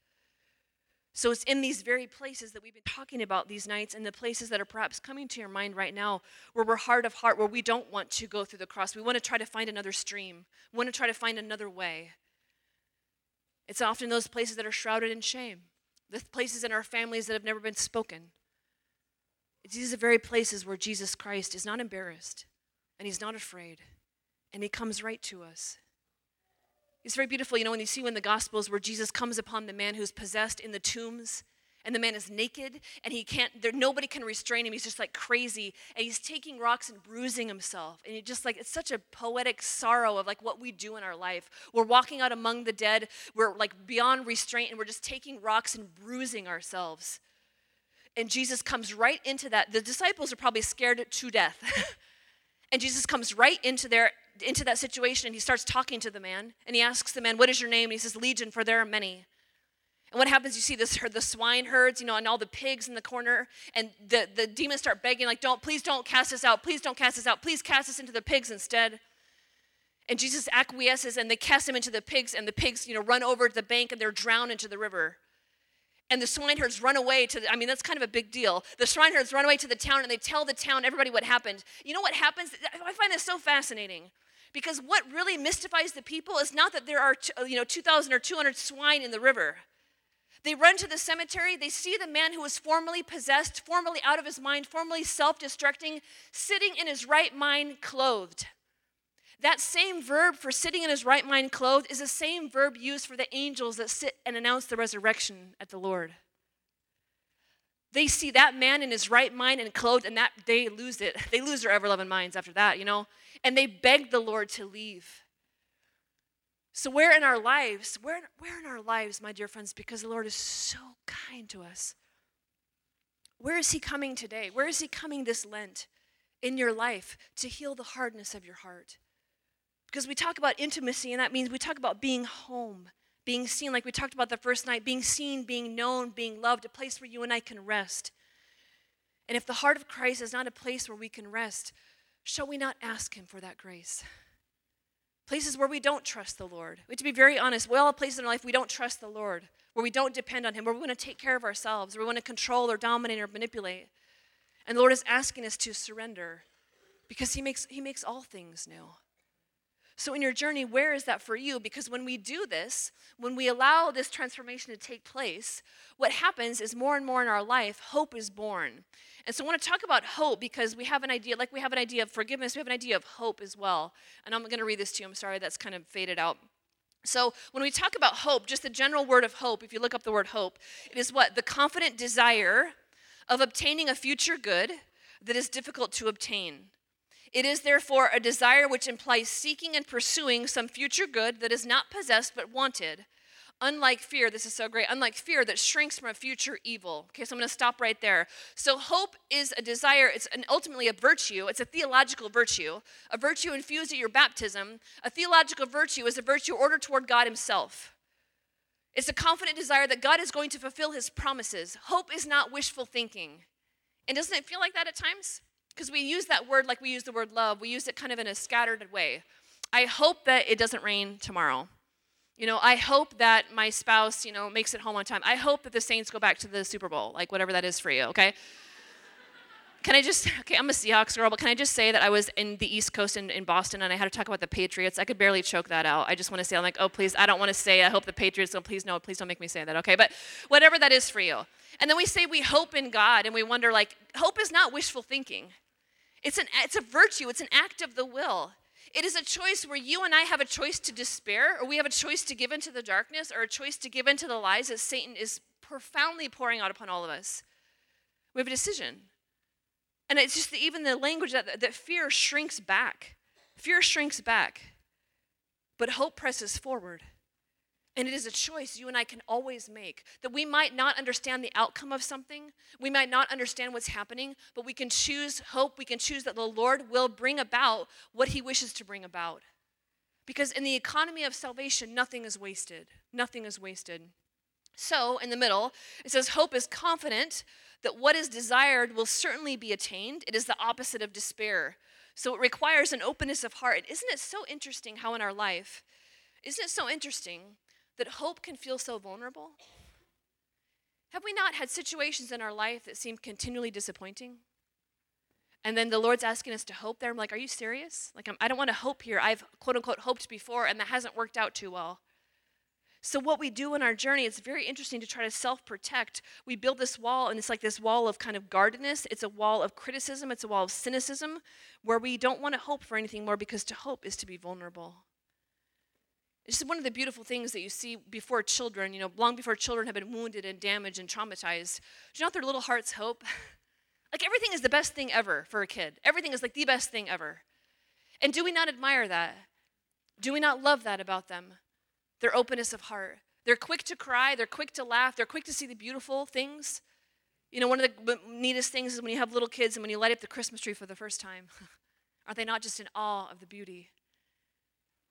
So it's in these very places that we've been talking about these nights, and the places that are perhaps coming to your mind right now, where we're hard of heart, where we don't want to go through the cross. We want to try to find another stream, we want to try to find another way. It's often those places that are shrouded in shame the places in our families that have never been spoken. It's These very places where Jesus Christ is not embarrassed and he's not afraid and he comes right to us. It's very beautiful, you know, when you see in the Gospels where Jesus comes upon the man who's possessed in the tombs and the man is naked and he can't there nobody can restrain him. He's just like crazy and he's taking rocks and bruising himself. And he just like it's such a poetic sorrow of like what we do in our life. We're walking out among the dead. We're like beyond restraint and we're just taking rocks and bruising ourselves. And jesus comes right into that. The disciples are probably scared to death <laughs> and jesus comes right into their into that situation and he starts talking to the man and he asks the man what is your name and he says legion for there are many and what happens, you see this the swine herds, you know, and all the pigs in the corner, and the, the demons start begging, like, don't, please don't cast us out, please don't cast us out, please cast us into the pigs instead. And Jesus acquiesces and they cast him into the pigs, and the pigs, you know, run over to the bank and they're drowned into the river. And the swineherds run away to, the, I mean, that's kind of a big deal. The swineherds run away to the town and they tell the town, everybody, what happened. You know what happens? I find this so fascinating because what really mystifies the people is not that there are, you know, 2,000 or 200 swine in the river. They run to the cemetery. They see the man who was formerly possessed, formerly out of his mind, formerly self destructing, sitting in his right mind, clothed. That same verb for sitting in his right mind, clothed, is the same verb used for the angels that sit and announce the resurrection at the Lord. They see that man in his right mind and clothed, and that they lose it. They lose their ever loving minds after that, you know? And they beg the Lord to leave. So, where in our lives, where, where in our lives, my dear friends, because the Lord is so kind to us, where is He coming today? Where is He coming this Lent in your life to heal the hardness of your heart? Because we talk about intimacy, and that means we talk about being home, being seen, like we talked about the first night, being seen, being known, being loved, a place where you and I can rest. And if the heart of Christ is not a place where we can rest, shall we not ask Him for that grace? Places where we don't trust the Lord. We have to be very honest. We all have places in our life we don't trust the Lord, where we don't depend on Him, where we want to take care of ourselves, where we want to control or dominate or manipulate. And the Lord is asking us to surrender because He makes, he makes all things new. So, in your journey, where is that for you? Because when we do this, when we allow this transformation to take place, what happens is more and more in our life, hope is born. And so, I want to talk about hope because we have an idea, like we have an idea of forgiveness, we have an idea of hope as well. And I'm going to read this to you. I'm sorry, that's kind of faded out. So, when we talk about hope, just the general word of hope, if you look up the word hope, it is what? The confident desire of obtaining a future good that is difficult to obtain. It is therefore a desire which implies seeking and pursuing some future good that is not possessed but wanted. Unlike fear, this is so great, unlike fear that shrinks from a future evil. Okay, so I'm going to stop right there. So, hope is a desire, it's an, ultimately a virtue, it's a theological virtue, a virtue infused at your baptism. A theological virtue is a virtue ordered toward God Himself. It's a confident desire that God is going to fulfill His promises. Hope is not wishful thinking. And doesn't it feel like that at times? Because we use that word like we use the word love. We use it kind of in a scattered way. I hope that it doesn't rain tomorrow. You know, I hope that my spouse, you know, makes it home on time. I hope that the Saints go back to the Super Bowl, like whatever that is for you, okay? Can I just, <laughs> okay, I'm a Seahawks girl, but can I just say that I was in the East Coast in, in Boston and I had to talk about the Patriots? I could barely choke that out. I just want to say, I'm like, oh, please, I don't want to say, I hope the Patriots don't, please, no, please don't make me say that, okay? But whatever that is for you. And then we say we hope in God and we wonder, like, hope is not wishful thinking. It's, an, it's a virtue, it's an act of the will. It is a choice where you and I have a choice to despair, or we have a choice to give into the darkness, or a choice to give into the lies that Satan is profoundly pouring out upon all of us. We have a decision. And it's just even the language that, that fear shrinks back. Fear shrinks back, but hope presses forward. And it is a choice you and I can always make that we might not understand the outcome of something. We might not understand what's happening, but we can choose hope. We can choose that the Lord will bring about what he wishes to bring about. Because in the economy of salvation, nothing is wasted. Nothing is wasted. So, in the middle, it says, Hope is confident that what is desired will certainly be attained. It is the opposite of despair. So, it requires an openness of heart. Isn't it so interesting how in our life, isn't it so interesting that hope can feel so vulnerable? Have we not had situations in our life that seem continually disappointing? And then the Lord's asking us to hope there. I'm like, are you serious? Like, I'm, I do not want to hope here. I've quote unquote hoped before, and that hasn't worked out too well. So, what we do in our journey, it's very interesting to try to self protect. We build this wall, and it's like this wall of kind of guardedness. It's a wall of criticism, it's a wall of cynicism, where we don't want to hope for anything more because to hope is to be vulnerable. This is one of the beautiful things that you see before children, you know, long before children have been wounded and damaged and traumatized. Do you know their little hearts hope? <laughs> like everything is the best thing ever for a kid. Everything is like the best thing ever. And do we not admire that? Do we not love that about them? Their openness of heart. They're quick to cry, they're quick to laugh, they're quick to see the beautiful things. You know, one of the neatest things is when you have little kids and when you light up the Christmas tree for the first time. <laughs> Are they not just in awe of the beauty?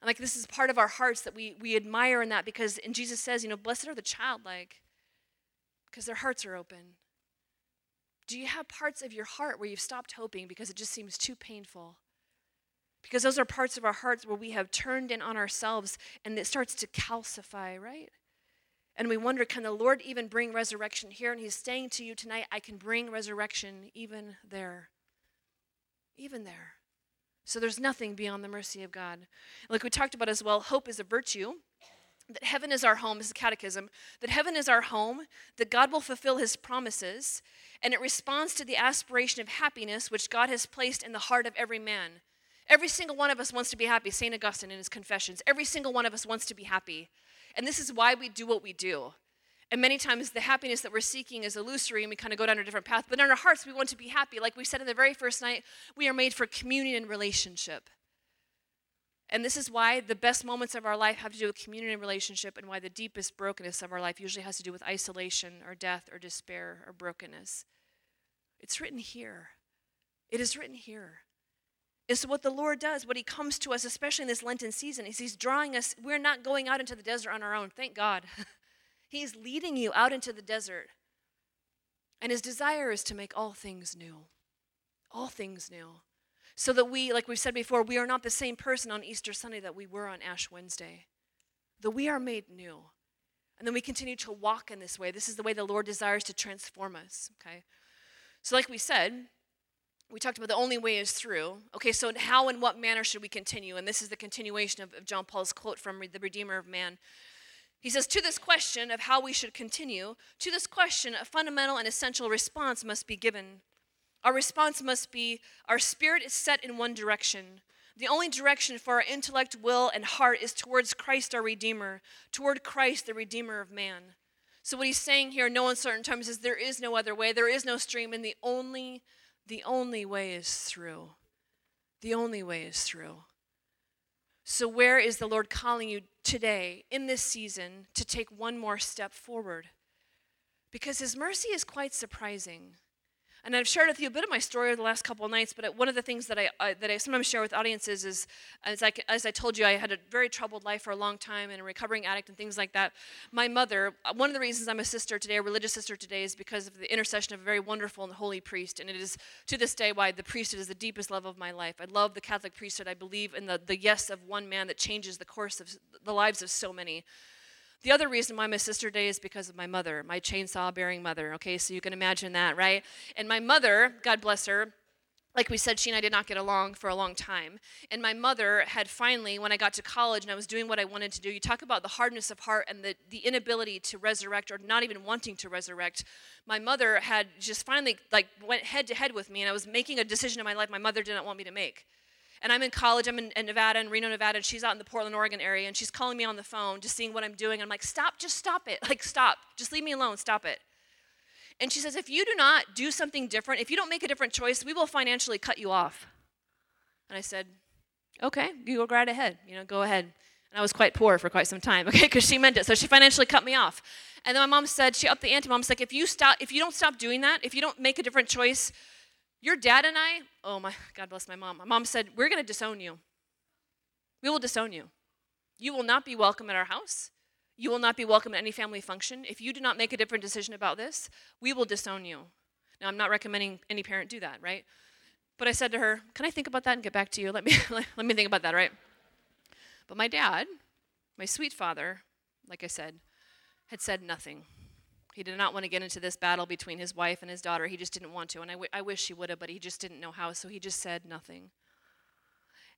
And like this is part of our hearts that we, we admire in that because and Jesus says, you know, blessed are the childlike because their hearts are open. Do you have parts of your heart where you've stopped hoping because it just seems too painful? Because those are parts of our hearts where we have turned in on ourselves and it starts to calcify, right? And we wonder, can the Lord even bring resurrection here? And He's saying to you tonight, I can bring resurrection even there. Even there. So there's nothing beyond the mercy of God. Like we talked about as well, hope is a virtue. That heaven is our home, this is a catechism, that heaven is our home, that God will fulfill his promises, and it responds to the aspiration of happiness which God has placed in the heart of every man. Every single one of us wants to be happy, St. Augustine in his Confessions. Every single one of us wants to be happy. And this is why we do what we do. And many times the happiness that we're seeking is illusory and we kind of go down a different path. But in our hearts, we want to be happy. Like we said in the very first night, we are made for communion and relationship. And this is why the best moments of our life have to do with communion and relationship, and why the deepest brokenness of our life usually has to do with isolation or death or despair or brokenness. It's written here. It is written here. And so, what the Lord does, what He comes to us, especially in this Lenten season, is He's drawing us. We're not going out into the desert on our own, thank God. <laughs> He's leading you out into the desert. And his desire is to make all things new. All things new. So that we, like we've said before, we are not the same person on Easter Sunday that we were on Ash Wednesday. That we are made new. And then we continue to walk in this way. This is the way the Lord desires to transform us, okay? So, like we said, we talked about the only way is through. Okay, so how and what manner should we continue? And this is the continuation of, of John Paul's quote from the Redeemer of Man. He says, To this question of how we should continue, to this question, a fundamental and essential response must be given. Our response must be our spirit is set in one direction. The only direction for our intellect, will, and heart is towards Christ our Redeemer, toward Christ the Redeemer of man. So what he's saying here no uncertain terms is there is no other way, there is no stream, and the only, the only way is through. The only way is through. So, where is the Lord calling you today in this season to take one more step forward? Because His mercy is quite surprising. And I've shared with you a bit of my story over the last couple of nights, but one of the things that I, uh, that I sometimes share with audiences is, as I, as I told you, I had a very troubled life for a long time and a recovering addict and things like that. My mother, uh, one of the reasons I'm a sister today, a religious sister today, is because of the intercession of a very wonderful and holy priest. And it is to this day why the priesthood is the deepest love of my life. I love the Catholic priesthood. I believe in the, the yes of one man that changes the course of the lives of so many. The other reason why my sister day is because of my mother, my chainsaw bearing mother. Okay, so you can imagine that, right? And my mother, God bless her, like we said, she and I did not get along for a long time. And my mother had finally, when I got to college and I was doing what I wanted to do, you talk about the hardness of heart and the, the inability to resurrect or not even wanting to resurrect. My mother had just finally like went head to head with me and I was making a decision in my life my mother didn't want me to make and I'm in college. I'm in, in, Nevada, in Reno, Nevada, and she's out in the Portland, Oregon area, and she's calling me on the phone, just seeing what I'm doing. And I'm like, stop, just stop it. <laughs> Like, stop. Just leave me alone. Stop it. And she says, if you do not do something different, if you don't make a different choice, we will financially cut you off. And I said, okay, you go right ahead. You know, go ahead. And I was quite poor for quite some time, <laughs> okay, because she meant it. So she financially cut me off. And then my mom said, she upped the ante. Mom's like, if you stop, if you don't stop doing that, if you don't make a different choice, your dad and I, oh my, <laughs> God bless my mom. My mom said, We're going to disown you. We will disown you. You will not be welcome at our house. You will not be welcome at any family function. If you do not make a different decision about this, we will disown you. Now, I'm not recommending any parent do that, right? But I said to her, Can I think about that and get back to you? Let me, <laughs> let me think about that, right? But my dad, my sweet father, like I said, had said nothing. He did not want to get into this battle between his wife and his daughter. He just didn't want to. And I, w- I wish he would have, but he just didn't know how. So he just said nothing.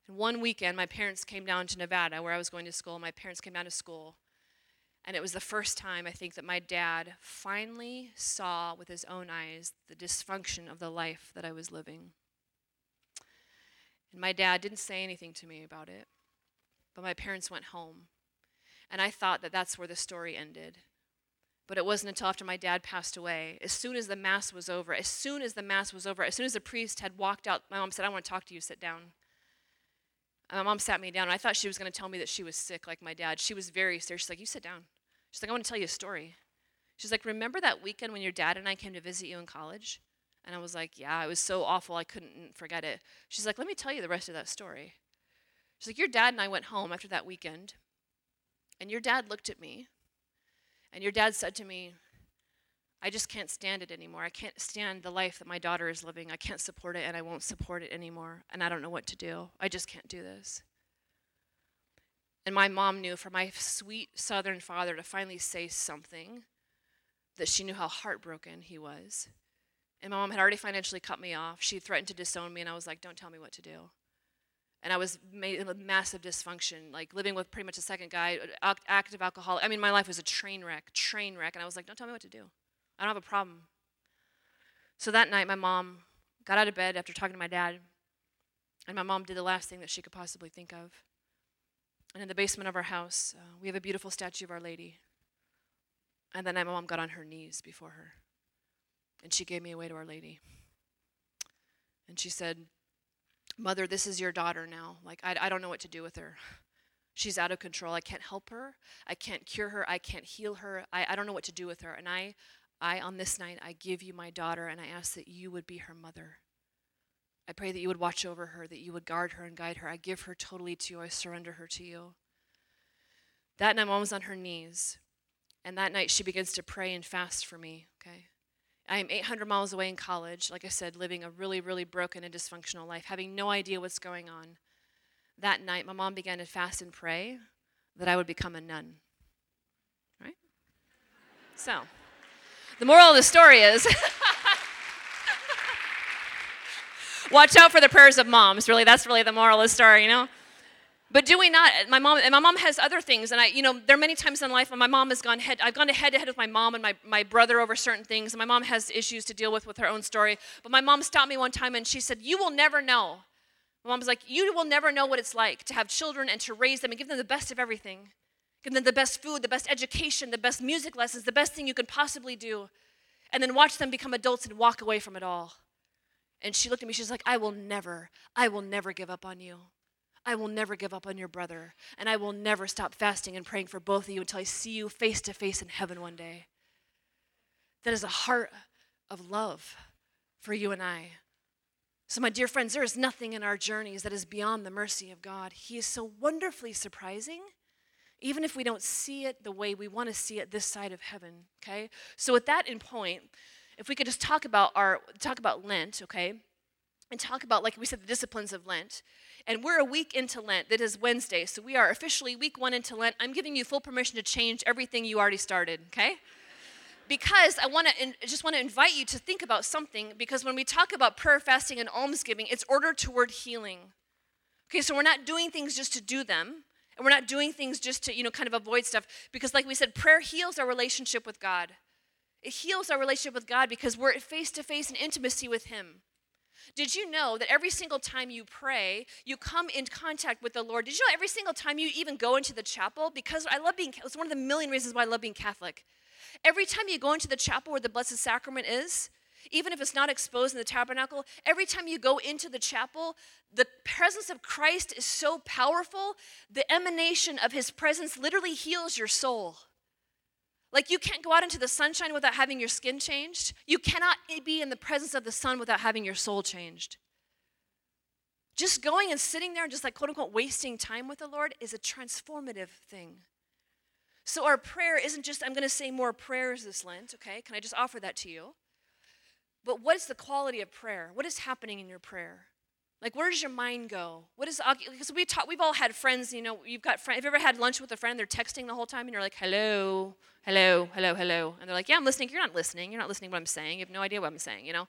And one weekend, my parents came down to Nevada, where I was going to school. My parents came down to school. And it was the first time, I think, that my dad finally saw with his own eyes the dysfunction of the life that I was living. And my dad didn't say anything to me about it. But my parents went home. And I thought that that's where the story ended. But it wasn't until after my dad passed away, as soon as the Mass was over, as soon as the Mass was over, as soon as the priest had walked out, my mom said, I want to talk to you, sit down. And my mom sat me down, I thought she was going to tell me that she was sick like my dad. She was very serious. She's like, You sit down. She's like, I want to tell you a story. She's like, Remember that weekend when your dad and I came to visit you in college? And I was like, Yeah, it was so awful, I couldn't forget it. She's like, Let me tell you the rest of that story. She's like, Your dad and I went home after that weekend, and your dad looked at me and your dad said to me, I just can't stand it anymore. I can't stand the life that my daughter is living. I can't support it and I won't support it anymore. And I don't know what to do. I just can't do this. And my mom knew for my sweet southern father to finally say something that she knew how heartbroken he was. And my mom had already financially cut me off. She threatened to disown me, and I was like, don't tell me what to do and I was made in a massive dysfunction, like living with pretty much a second guy, active alcoholic. I mean, my life was a train wreck, train wreck. And I was like, don't tell me what to do. I don't have a problem. So that night, my mom got out of bed after talking to my dad, and my mom did the last thing that she could possibly think of. And in the basement of our house, uh, we have a beautiful statue of Our Lady. And then my mom got on her knees before her, and she gave me away to Our Lady. And she said, Mother, this is your daughter now. Like, I, I don't know what to do with her. She's out of control. I can't help her. I can't cure her. I can't heal her. I, I don't know what to do with her. And I, I, on this night, I give you my daughter and I ask that you would be her mother. I pray that you would watch over her, that you would guard her and guide her. I give her totally to you. I surrender her to you. That night, mom was on her knees. And that night, she begins to pray and fast for me, okay? I am 800 miles away in college, like I said, living a really, really broken and dysfunctional life, having no idea what's going on. That night, my mom began to fast and pray that I would become a nun. Right? So, the moral of the story is <laughs> Watch out for the prayers of moms. Really, that's really the moral of the story, you know? But do we not? My mom and my mom has other things, and I, you know, there are many times in life when my mom has gone head. I've gone head to head with my mom and my, my brother over certain things, and my mom has issues to deal with with her own story. But my mom stopped me one time and she said, "You will never know." My mom was like, "You will never know what it's like to have children and to raise them and give them the best of everything, give them the best food, the best education, the best music lessons, the best thing you could possibly do, and then watch them become adults and walk away from it all." And she looked at me. She's like, "I will never, I will never give up on you." I will never give up on your brother, and I will never stop fasting and praying for both of you until I see you face to face in heaven one day. That is a heart of love for you and I. So, my dear friends, there is nothing in our journeys that is beyond the mercy of God. He is so wonderfully surprising, even if we don't see it the way we want to see it this side of heaven. Okay? So, with that in point, if we could just talk about our talk about Lent, okay? And talk about, like we said, the disciplines of Lent. And we're a week into Lent. That is Wednesday. So we are officially week one into Lent. I'm giving you full permission to change everything you already started, okay? Because I want to just want to invite you to think about something because when we talk about prayer, fasting, and almsgiving, it's ordered toward healing. Okay, so we're not doing things just to do them, and we're not doing things just to, you know, kind of avoid stuff. Because, like we said, prayer heals our relationship with God. It heals our relationship with God because we're face to face in intimacy with Him. Did you know that every single time you pray, you come in contact with the Lord? Did you know every single time you even go into the chapel? Because I love being, it's one of the million reasons why I love being Catholic. Every time you go into the chapel where the Blessed Sacrament is, even if it's not exposed in the tabernacle, every time you go into the chapel, the presence of Christ is so powerful, the emanation of his presence literally heals your soul. Like you can't go out into the sunshine without having your skin changed. You cannot be in the presence of the sun without having your soul changed. Just going and sitting there and just like quote unquote wasting time with the Lord is a transformative thing. So our prayer isn't just, I'm going to say more prayers this Lent, okay? Can I just offer that to you? But what is the quality of prayer? What is happening in your prayer? Like, where does your mind go? What is because we talk, we've all had friends. You know, you've got friends. Have you ever had lunch with a friend? They're texting the whole time, and you're like, "Hello, hello, hello, hello," and they're like, "Yeah, I'm listening." You're not listening. You're not listening to what I'm saying. You have no idea what I'm saying. You know.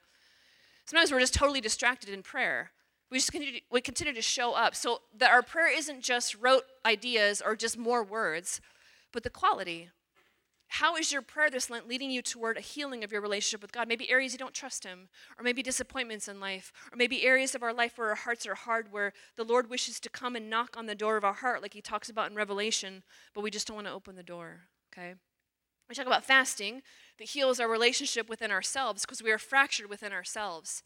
Sometimes we're just totally distracted in prayer. We just continue, we continue to show up. So that our prayer isn't just rote ideas or just more words, but the quality. How is your prayer this Lent leading you toward a healing of your relationship with God? Maybe areas you don't trust Him, or maybe disappointments in life, or maybe areas of our life where our hearts are hard, where the Lord wishes to come and knock on the door of our heart, like He talks about in Revelation, but we just don't want to open the door, okay? We talk about fasting that heals our relationship within ourselves because we are fractured within ourselves.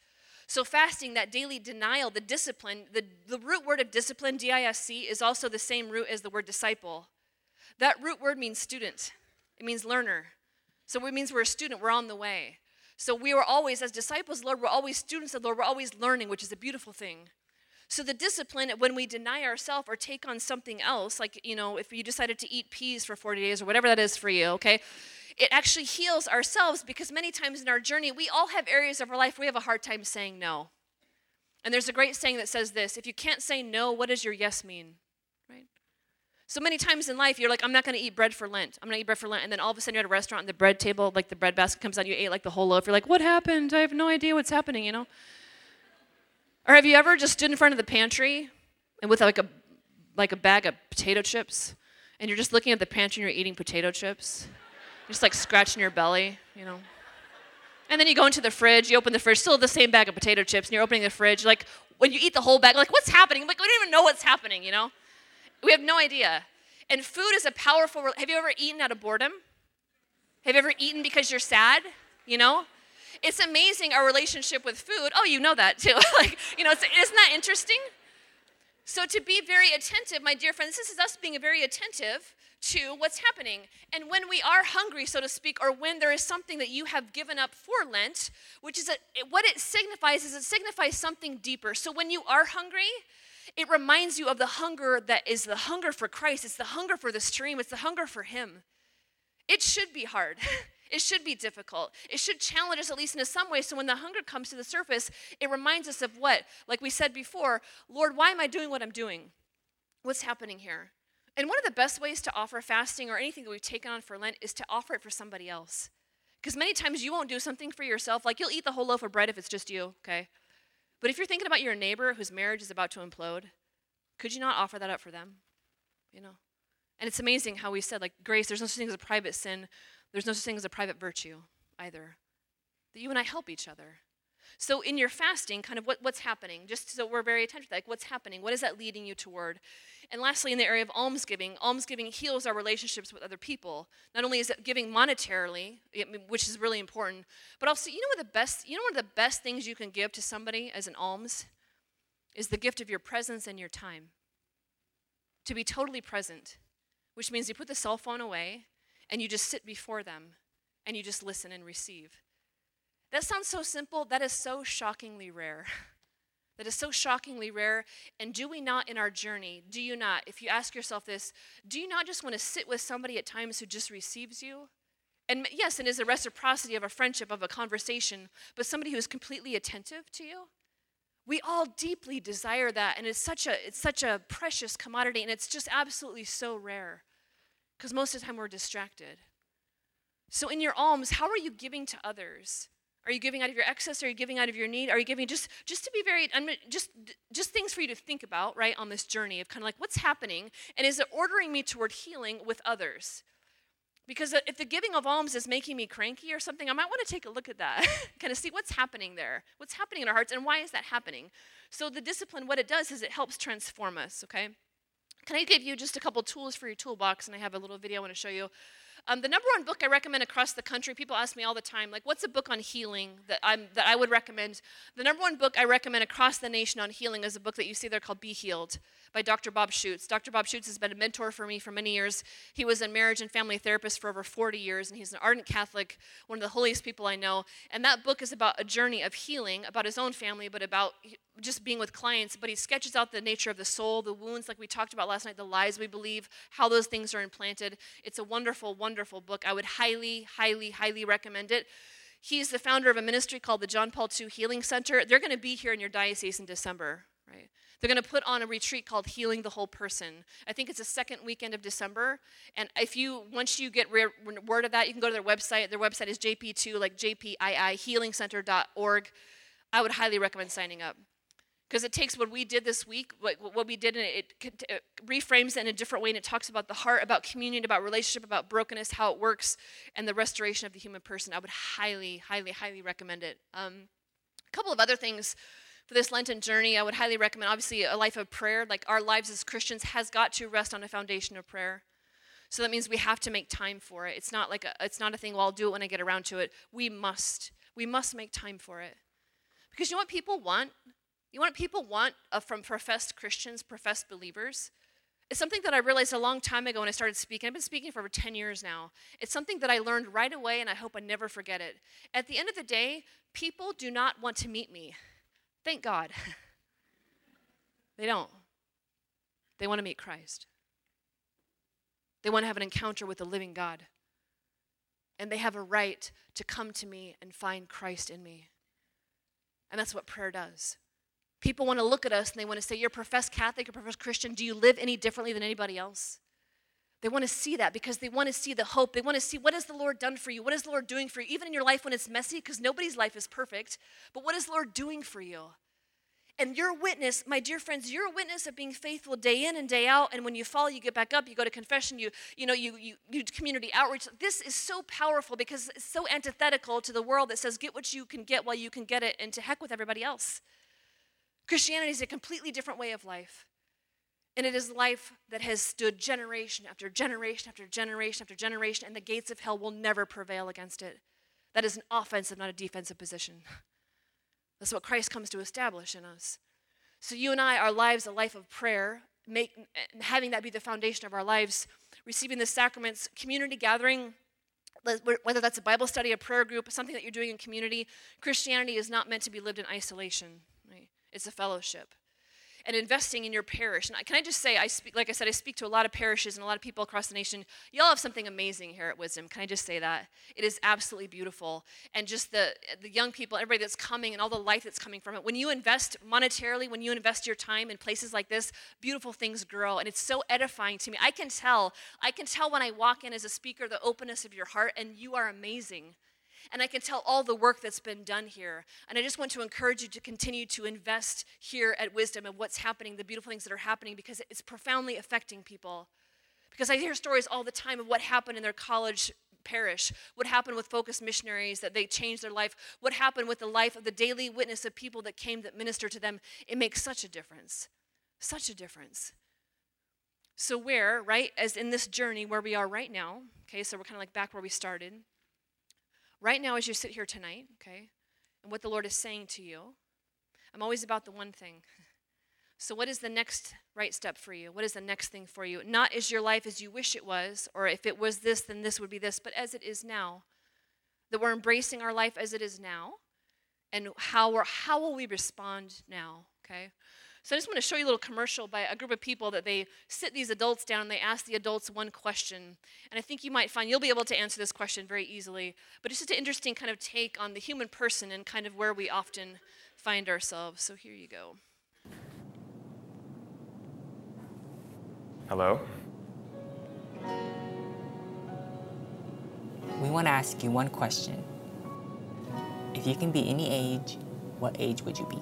So, fasting, that daily denial, the discipline, the, the root word of discipline, D I S C, is also the same root as the word disciple. That root word means student. It means learner. So it means we're a student, we're on the way. So we were always, as disciples, Lord, we're always students of Lord, we're always learning, which is a beautiful thing. So the discipline, when we deny ourselves or take on something else, like, you know, if you decided to eat peas for 40 days or whatever that is for you, okay, it actually heals ourselves because many times in our journey, we all have areas of our life we have a hard time saying no. And there's a great saying that says this if you can't say no, what does your yes mean? So many times in life, you're like, I'm not going to eat bread for Lent. I'm going to eat bread for Lent. And then all of a sudden, you're at a restaurant and the bread table, like the bread basket comes out, you ate like the whole loaf. You're like, what happened? I have no idea what's happening, you know? Or have you ever just stood in front of the pantry and with like a, like a bag of potato chips and you're just looking at the pantry and you're eating potato chips? You're just like scratching your belly, you know? And then you go into the fridge, you open the fridge, still the same bag of potato chips, and you're opening the fridge. Like, when you eat the whole bag, like, what's happening? Like, we don't even know what's happening, you know? We have no idea. And food is a powerful. Have you ever eaten out of boredom? Have you ever eaten because you're sad? You know? It's amazing our relationship with food. Oh, you know that too. <laughs> like, you know, isn't that interesting? So, to be very attentive, my dear friends, this is us being very attentive to what's happening. And when we are hungry, so to speak, or when there is something that you have given up for Lent, which is a, what it signifies is it signifies something deeper. So, when you are hungry, it reminds you of the hunger that is the hunger for Christ. It's the hunger for the stream, it's the hunger for Him. It should be hard. <laughs> It should be difficult. It should challenge us, at least in some way. So when the hunger comes to the surface, it reminds us of what? Like we said before, Lord, why am I doing what I'm doing? What's happening here? And one of the best ways to offer fasting or anything that we've taken on for Lent is to offer it for somebody else. Because many times you won't do something for yourself. Like you'll eat the whole loaf of bread if it's just you, okay? But if you're thinking about your neighbor whose marriage is about to implode, could you not offer that up for them? You know? And it's amazing how we said, like, grace, there's no such thing as a private sin, there's no such thing as a private virtue either. That you and I help each other. So in your fasting, kind of what, what's happening, just so we're very attentive, like what's happening? What is that leading you toward? And lastly, in the area of almsgiving, almsgiving heals our relationships with other people. Not only is it giving monetarily, which is really important, but also, you know what the best, you know one of the best things you can give to somebody as an alms is the gift of your presence and your time. To be totally present, which means you put the cell phone away and you just sit before them and you just listen and receive. That sounds so simple, that is so shockingly rare. <laughs> that is so shockingly rare. And do we not in our journey, do you not, if you ask yourself this, do you not just want to sit with somebody at times who just receives you? And yes, it is a reciprocity of a friendship, of a conversation, but somebody who is completely attentive to you? We all deeply desire that, and it's such a it's such a precious commodity, and it's just absolutely so rare. Because most of the time we're distracted. So in your alms, how are you giving to others? Are you giving out of your excess? Are you giving out of your need? Are you giving just just to be very I'm just just things for you to think about, right, on this journey of kind of like what's happening and is it ordering me toward healing with others? Because if the giving of alms is making me cranky or something, I might want to take a look at that, <laughs> kind of see what's happening there, what's happening in our hearts, and why is that happening. So the discipline, what it does is it helps transform us. Okay, can I give you just a couple tools for your toolbox? And I have a little video I want to show you. Um, the number one book I recommend across the country, people ask me all the time, like, what's a book on healing that, I'm, that I would recommend? The number one book I recommend across the nation on healing is a book that you see there called Be Healed by Dr. Bob Schuchts. Dr. Bob Schuchts has been a mentor for me for many years. He was a marriage and family therapist for over 40 years, and he's an ardent Catholic, one of the holiest people I know. And that book is about a journey of healing, about his own family, but about just being with clients. But he sketches out the nature of the soul, the wounds, like we talked about last night, the lies we believe, how those things are implanted. It's a wonderful, wonderful book. I would highly, highly, highly recommend it. He's the founder of a ministry called the John Paul II Healing Center. They're going to be here in your diocese in December, right? They're going to put on a retreat called Healing the Whole Person. I think it's the second weekend of December. And if you, once you get re- word of that, you can go to their website. Their website is JP2, like JPII, healingcenter.org. I would highly recommend signing up. Because it takes what we did this week, what, what we did, and it, it, reframes it in a different way, and it talks about the heart, about communion, about relationship, about brokenness, how it works, and the restoration of the human person. I would highly, highly, highly recommend it. Um, a couple of other things for this Lenten journey, I would highly recommend obviously a life of prayer. Like our lives as Christians has got to rest on a foundation of prayer. So that means we have to make time for it. It's not like a, it's not a thing, well, I'll do it when I get around to it. We must. We must make time for it. Because you know what people want? You know what people want uh, from professed Christians, professed believers? It's something that I realized a long time ago when I started speaking. I've been speaking for over 10 years now. It's something that I learned right away, and I hope I never forget it. At the end of the day, people do not want to meet me. Thank God. <laughs> they don't. They want to meet Christ. They want to have an encounter with the living God. And they have a right to come to me and find Christ in me. And that's what prayer does. People want to look at us and they want to say, You're a professed Catholic, you're a professed Christian. Do you live any differently than anybody else? They want to see that because they want to see the hope. They want to see what has the Lord done for you? What is the Lord doing for you? Even in your life when it's messy, because nobody's life is perfect, but what is the Lord doing for you? And your witness, my dear friends, you're a witness of being faithful day in and day out. And when you fall, you get back up, you go to confession, you, you know, you, you, you community outreach. This is so powerful because it's so antithetical to the world that says, get what you can get while you can get it, and to heck with everybody else. Christianity is a completely different way of life. And it is life that has stood generation after generation after generation after generation, and the gates of hell will never prevail against it. That is an offensive, not a defensive position. <laughs> That's what Christ comes to establish in us. So, you and I, our lives, a life of prayer, make, having that be the foundation of our lives, receiving the sacraments, community gathering, whether that's a Bible study, a prayer group, something that you're doing in community, Christianity is not meant to be lived in isolation. Right? It's a fellowship and investing in your parish. And can I just say, I speak, like I said, I speak to a lot of parishes and a lot of people across the nation. Y'all have something amazing here at Wisdom. Can I just say that? It is absolutely beautiful. And just the, the young people, everybody that's coming, and all the life that's coming from it. When you invest monetarily, when you invest your time in places like this, beautiful things grow. And it's so edifying to me. I can tell, I can tell when I walk in as a speaker the openness of your heart, and you are amazing. And I can tell all the work that's been done here. And I just want to encourage you to continue to invest here at Wisdom and what's happening, the beautiful things that are happening, because it's profoundly affecting people. Because I hear stories all the time of what happened in their college parish, what happened with focus missionaries that they changed their life, what happened with the life of the daily witness of people that came that minister to them. It makes such a difference. Such a difference. So, where, right, as in this journey where we are right now, okay, so we're kind of like back where we started. Right now, as you sit here tonight, okay, and what the Lord is saying to you, I'm always about the one thing. <laughs> So, what is the next right step for you? What is the next thing for you? Not as your life as you wish it was, or if it was this, then this would be this, but as it is now. That we're embracing our life as it is now, and how, we're, how will we respond now, okay? So I just want to show you a little commercial by a group of people that they sit these adults down and they ask the adults one question. And I think you might find you'll be able to answer this question very easily. But it's just an interesting kind of take on the human person and kind of where we often find ourselves. So here you go. Hello? We want to ask you one question. If you can be any age, what age would you be?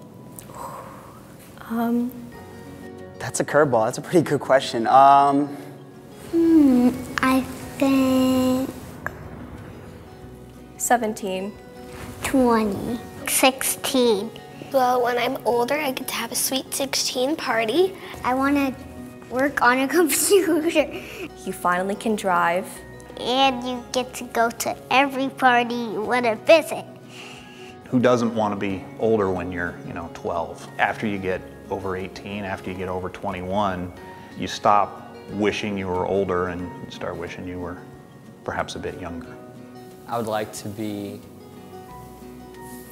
<sighs> <sighs> <sighs> Um, That's a curveball. That's a pretty good question. Um, hmm, I think 17. 20. 16. Well, when I'm older, I get to have a sweet 16 party. I want to work on a <laughs> computer. You finally can drive. And you get to go to every party you want to visit. Who doesn't want to be older when you're, you know, 12? After you get over 18, after you get over 21, you stop wishing you were older and start wishing you were perhaps a bit younger. I would like to be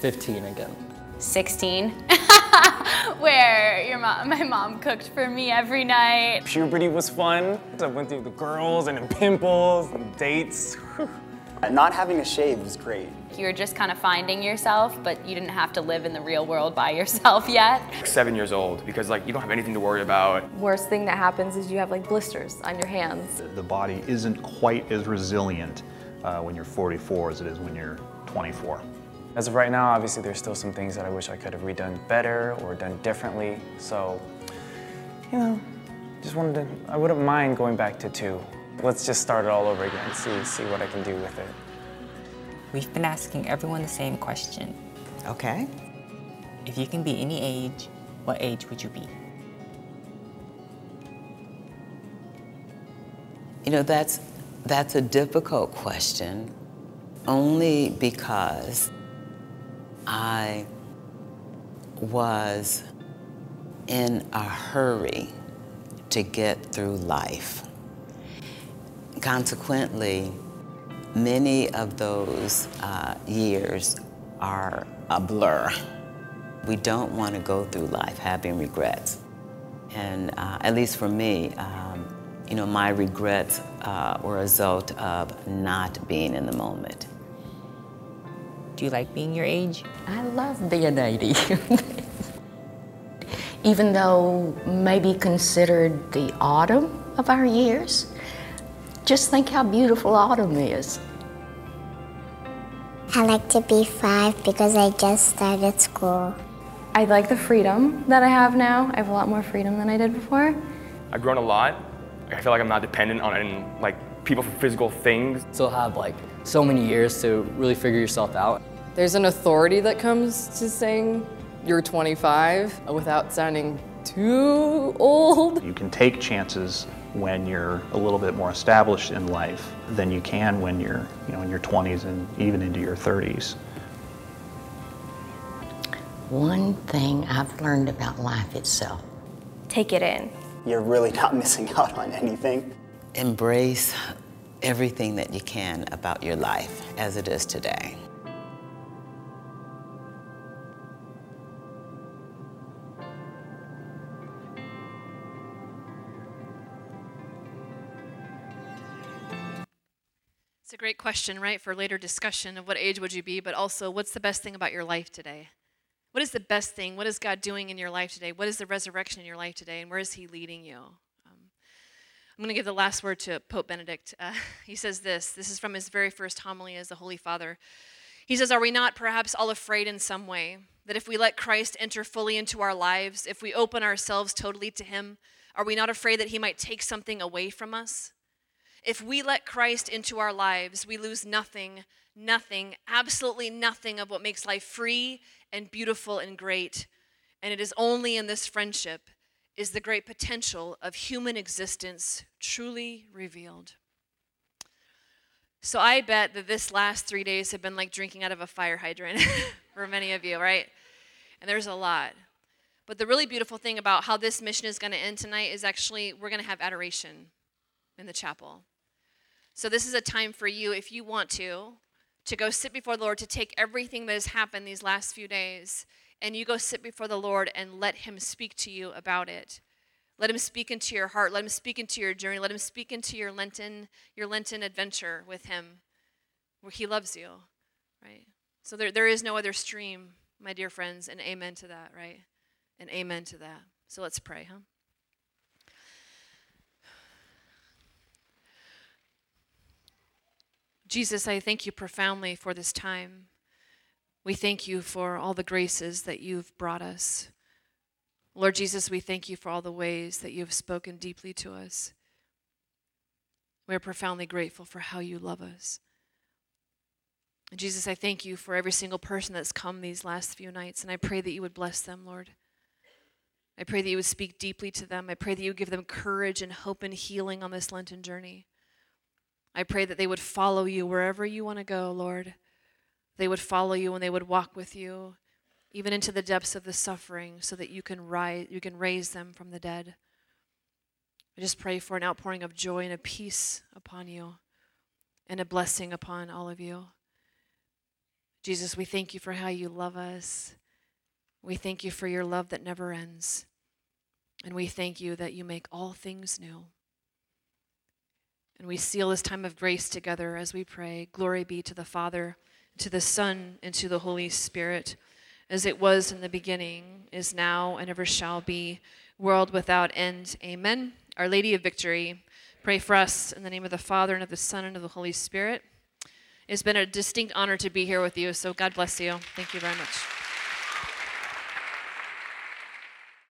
15 again. 16. <laughs> where your mom, my mom cooked for me every night. Puberty was fun. I went through the girls and the pimples and dates. Not having a shave was great. You were just kind of finding yourself, but you didn't have to live in the real world by yourself <laughs> yet. Seven years old because like you don't have anything to worry about. Worst thing that happens is you have like blisters on your hands. The body isn't quite as resilient uh, when you're 44 as it is when you're 24. As of right now, obviously there's still some things that I wish I could have redone better or done differently. So, you know, just wanted to, I wouldn't mind going back to two. Let's just start it all over again, see, see what I can do with it. We've been asking everyone the same question. Okay. If you can be any age, what age would you be? You know, that's, that's a difficult question only because I was in a hurry to get through life. Consequently, many of those uh, years are a blur. We don't want to go through life having regrets. And uh, at least for me, um, you know, my regrets uh, were a result of not being in the moment. Do you like being your age? I love being <laughs> 80. Even though maybe considered the autumn of our years, just think how beautiful autumn is. I like to be five because I just started school. I like the freedom that I have now. I have a lot more freedom than I did before. I've grown a lot. I feel like I'm not dependent on any, like people for physical things. Still have like so many years to really figure yourself out. There's an authority that comes to saying you're 25 without sounding too old. You can take chances when you're a little bit more established in life than you can when you're, you know, in your 20s and even into your 30s. One thing I've learned about life itself. Take it in. You're really not missing out on anything. Embrace everything that you can about your life as it is today. A great question, right, for later discussion of what age would you be, but also what's the best thing about your life today? What is the best thing? What is God doing in your life today? What is the resurrection in your life today? And where is He leading you? Um, I'm going to give the last word to Pope Benedict. Uh, <laughs> he says this this is from his very first homily as the Holy Father. He says, Are we not perhaps all afraid in some way that if we let Christ enter fully into our lives, if we open ourselves totally to Him, are we not afraid that He might take something away from us? If we let Christ into our lives, we lose nothing, nothing, absolutely nothing of what makes life free and beautiful and great. And it is only in this friendship is the great potential of human existence truly revealed. So I bet that this last three days have been like drinking out of a fire hydrant <laughs> for many of you, right? And there's a lot. But the really beautiful thing about how this mission is going to end tonight is actually we're going to have adoration in the chapel. So this is a time for you, if you want to, to go sit before the Lord, to take everything that has happened these last few days, and you go sit before the Lord and let Him speak to you about it. Let Him speak into your heart. Let Him speak into your journey. Let Him speak into your Lenten, your Lenten adventure with Him, where He loves you, right? So there, there is no other stream, my dear friends, and amen to that, right? And amen to that. So let's pray, huh? Jesus, I thank you profoundly for this time. We thank you for all the graces that you've brought us. Lord Jesus, we thank you for all the ways that you have spoken deeply to us. We are profoundly grateful for how you love us. And Jesus, I thank you for every single person that's come these last few nights, and I pray that you would bless them, Lord. I pray that you would speak deeply to them. I pray that you would give them courage and hope and healing on this Lenten journey. I pray that they would follow you wherever you want to go, Lord. They would follow you and they would walk with you, even into the depths of the suffering, so that you can rise, you can raise them from the dead. I just pray for an outpouring of joy and a peace upon you, and a blessing upon all of you. Jesus, we thank you for how you love us. We thank you for your love that never ends. And we thank you that you make all things new. And we seal this time of grace together as we pray. Glory be to the Father, to the Son, and to the Holy Spirit, as it was in the beginning, is now, and ever shall be, world without end. Amen. Our Lady of Victory, pray for us in the name of the Father, and of the Son, and of the Holy Spirit. It's been a distinct honor to be here with you, so God bless you. Thank you very much.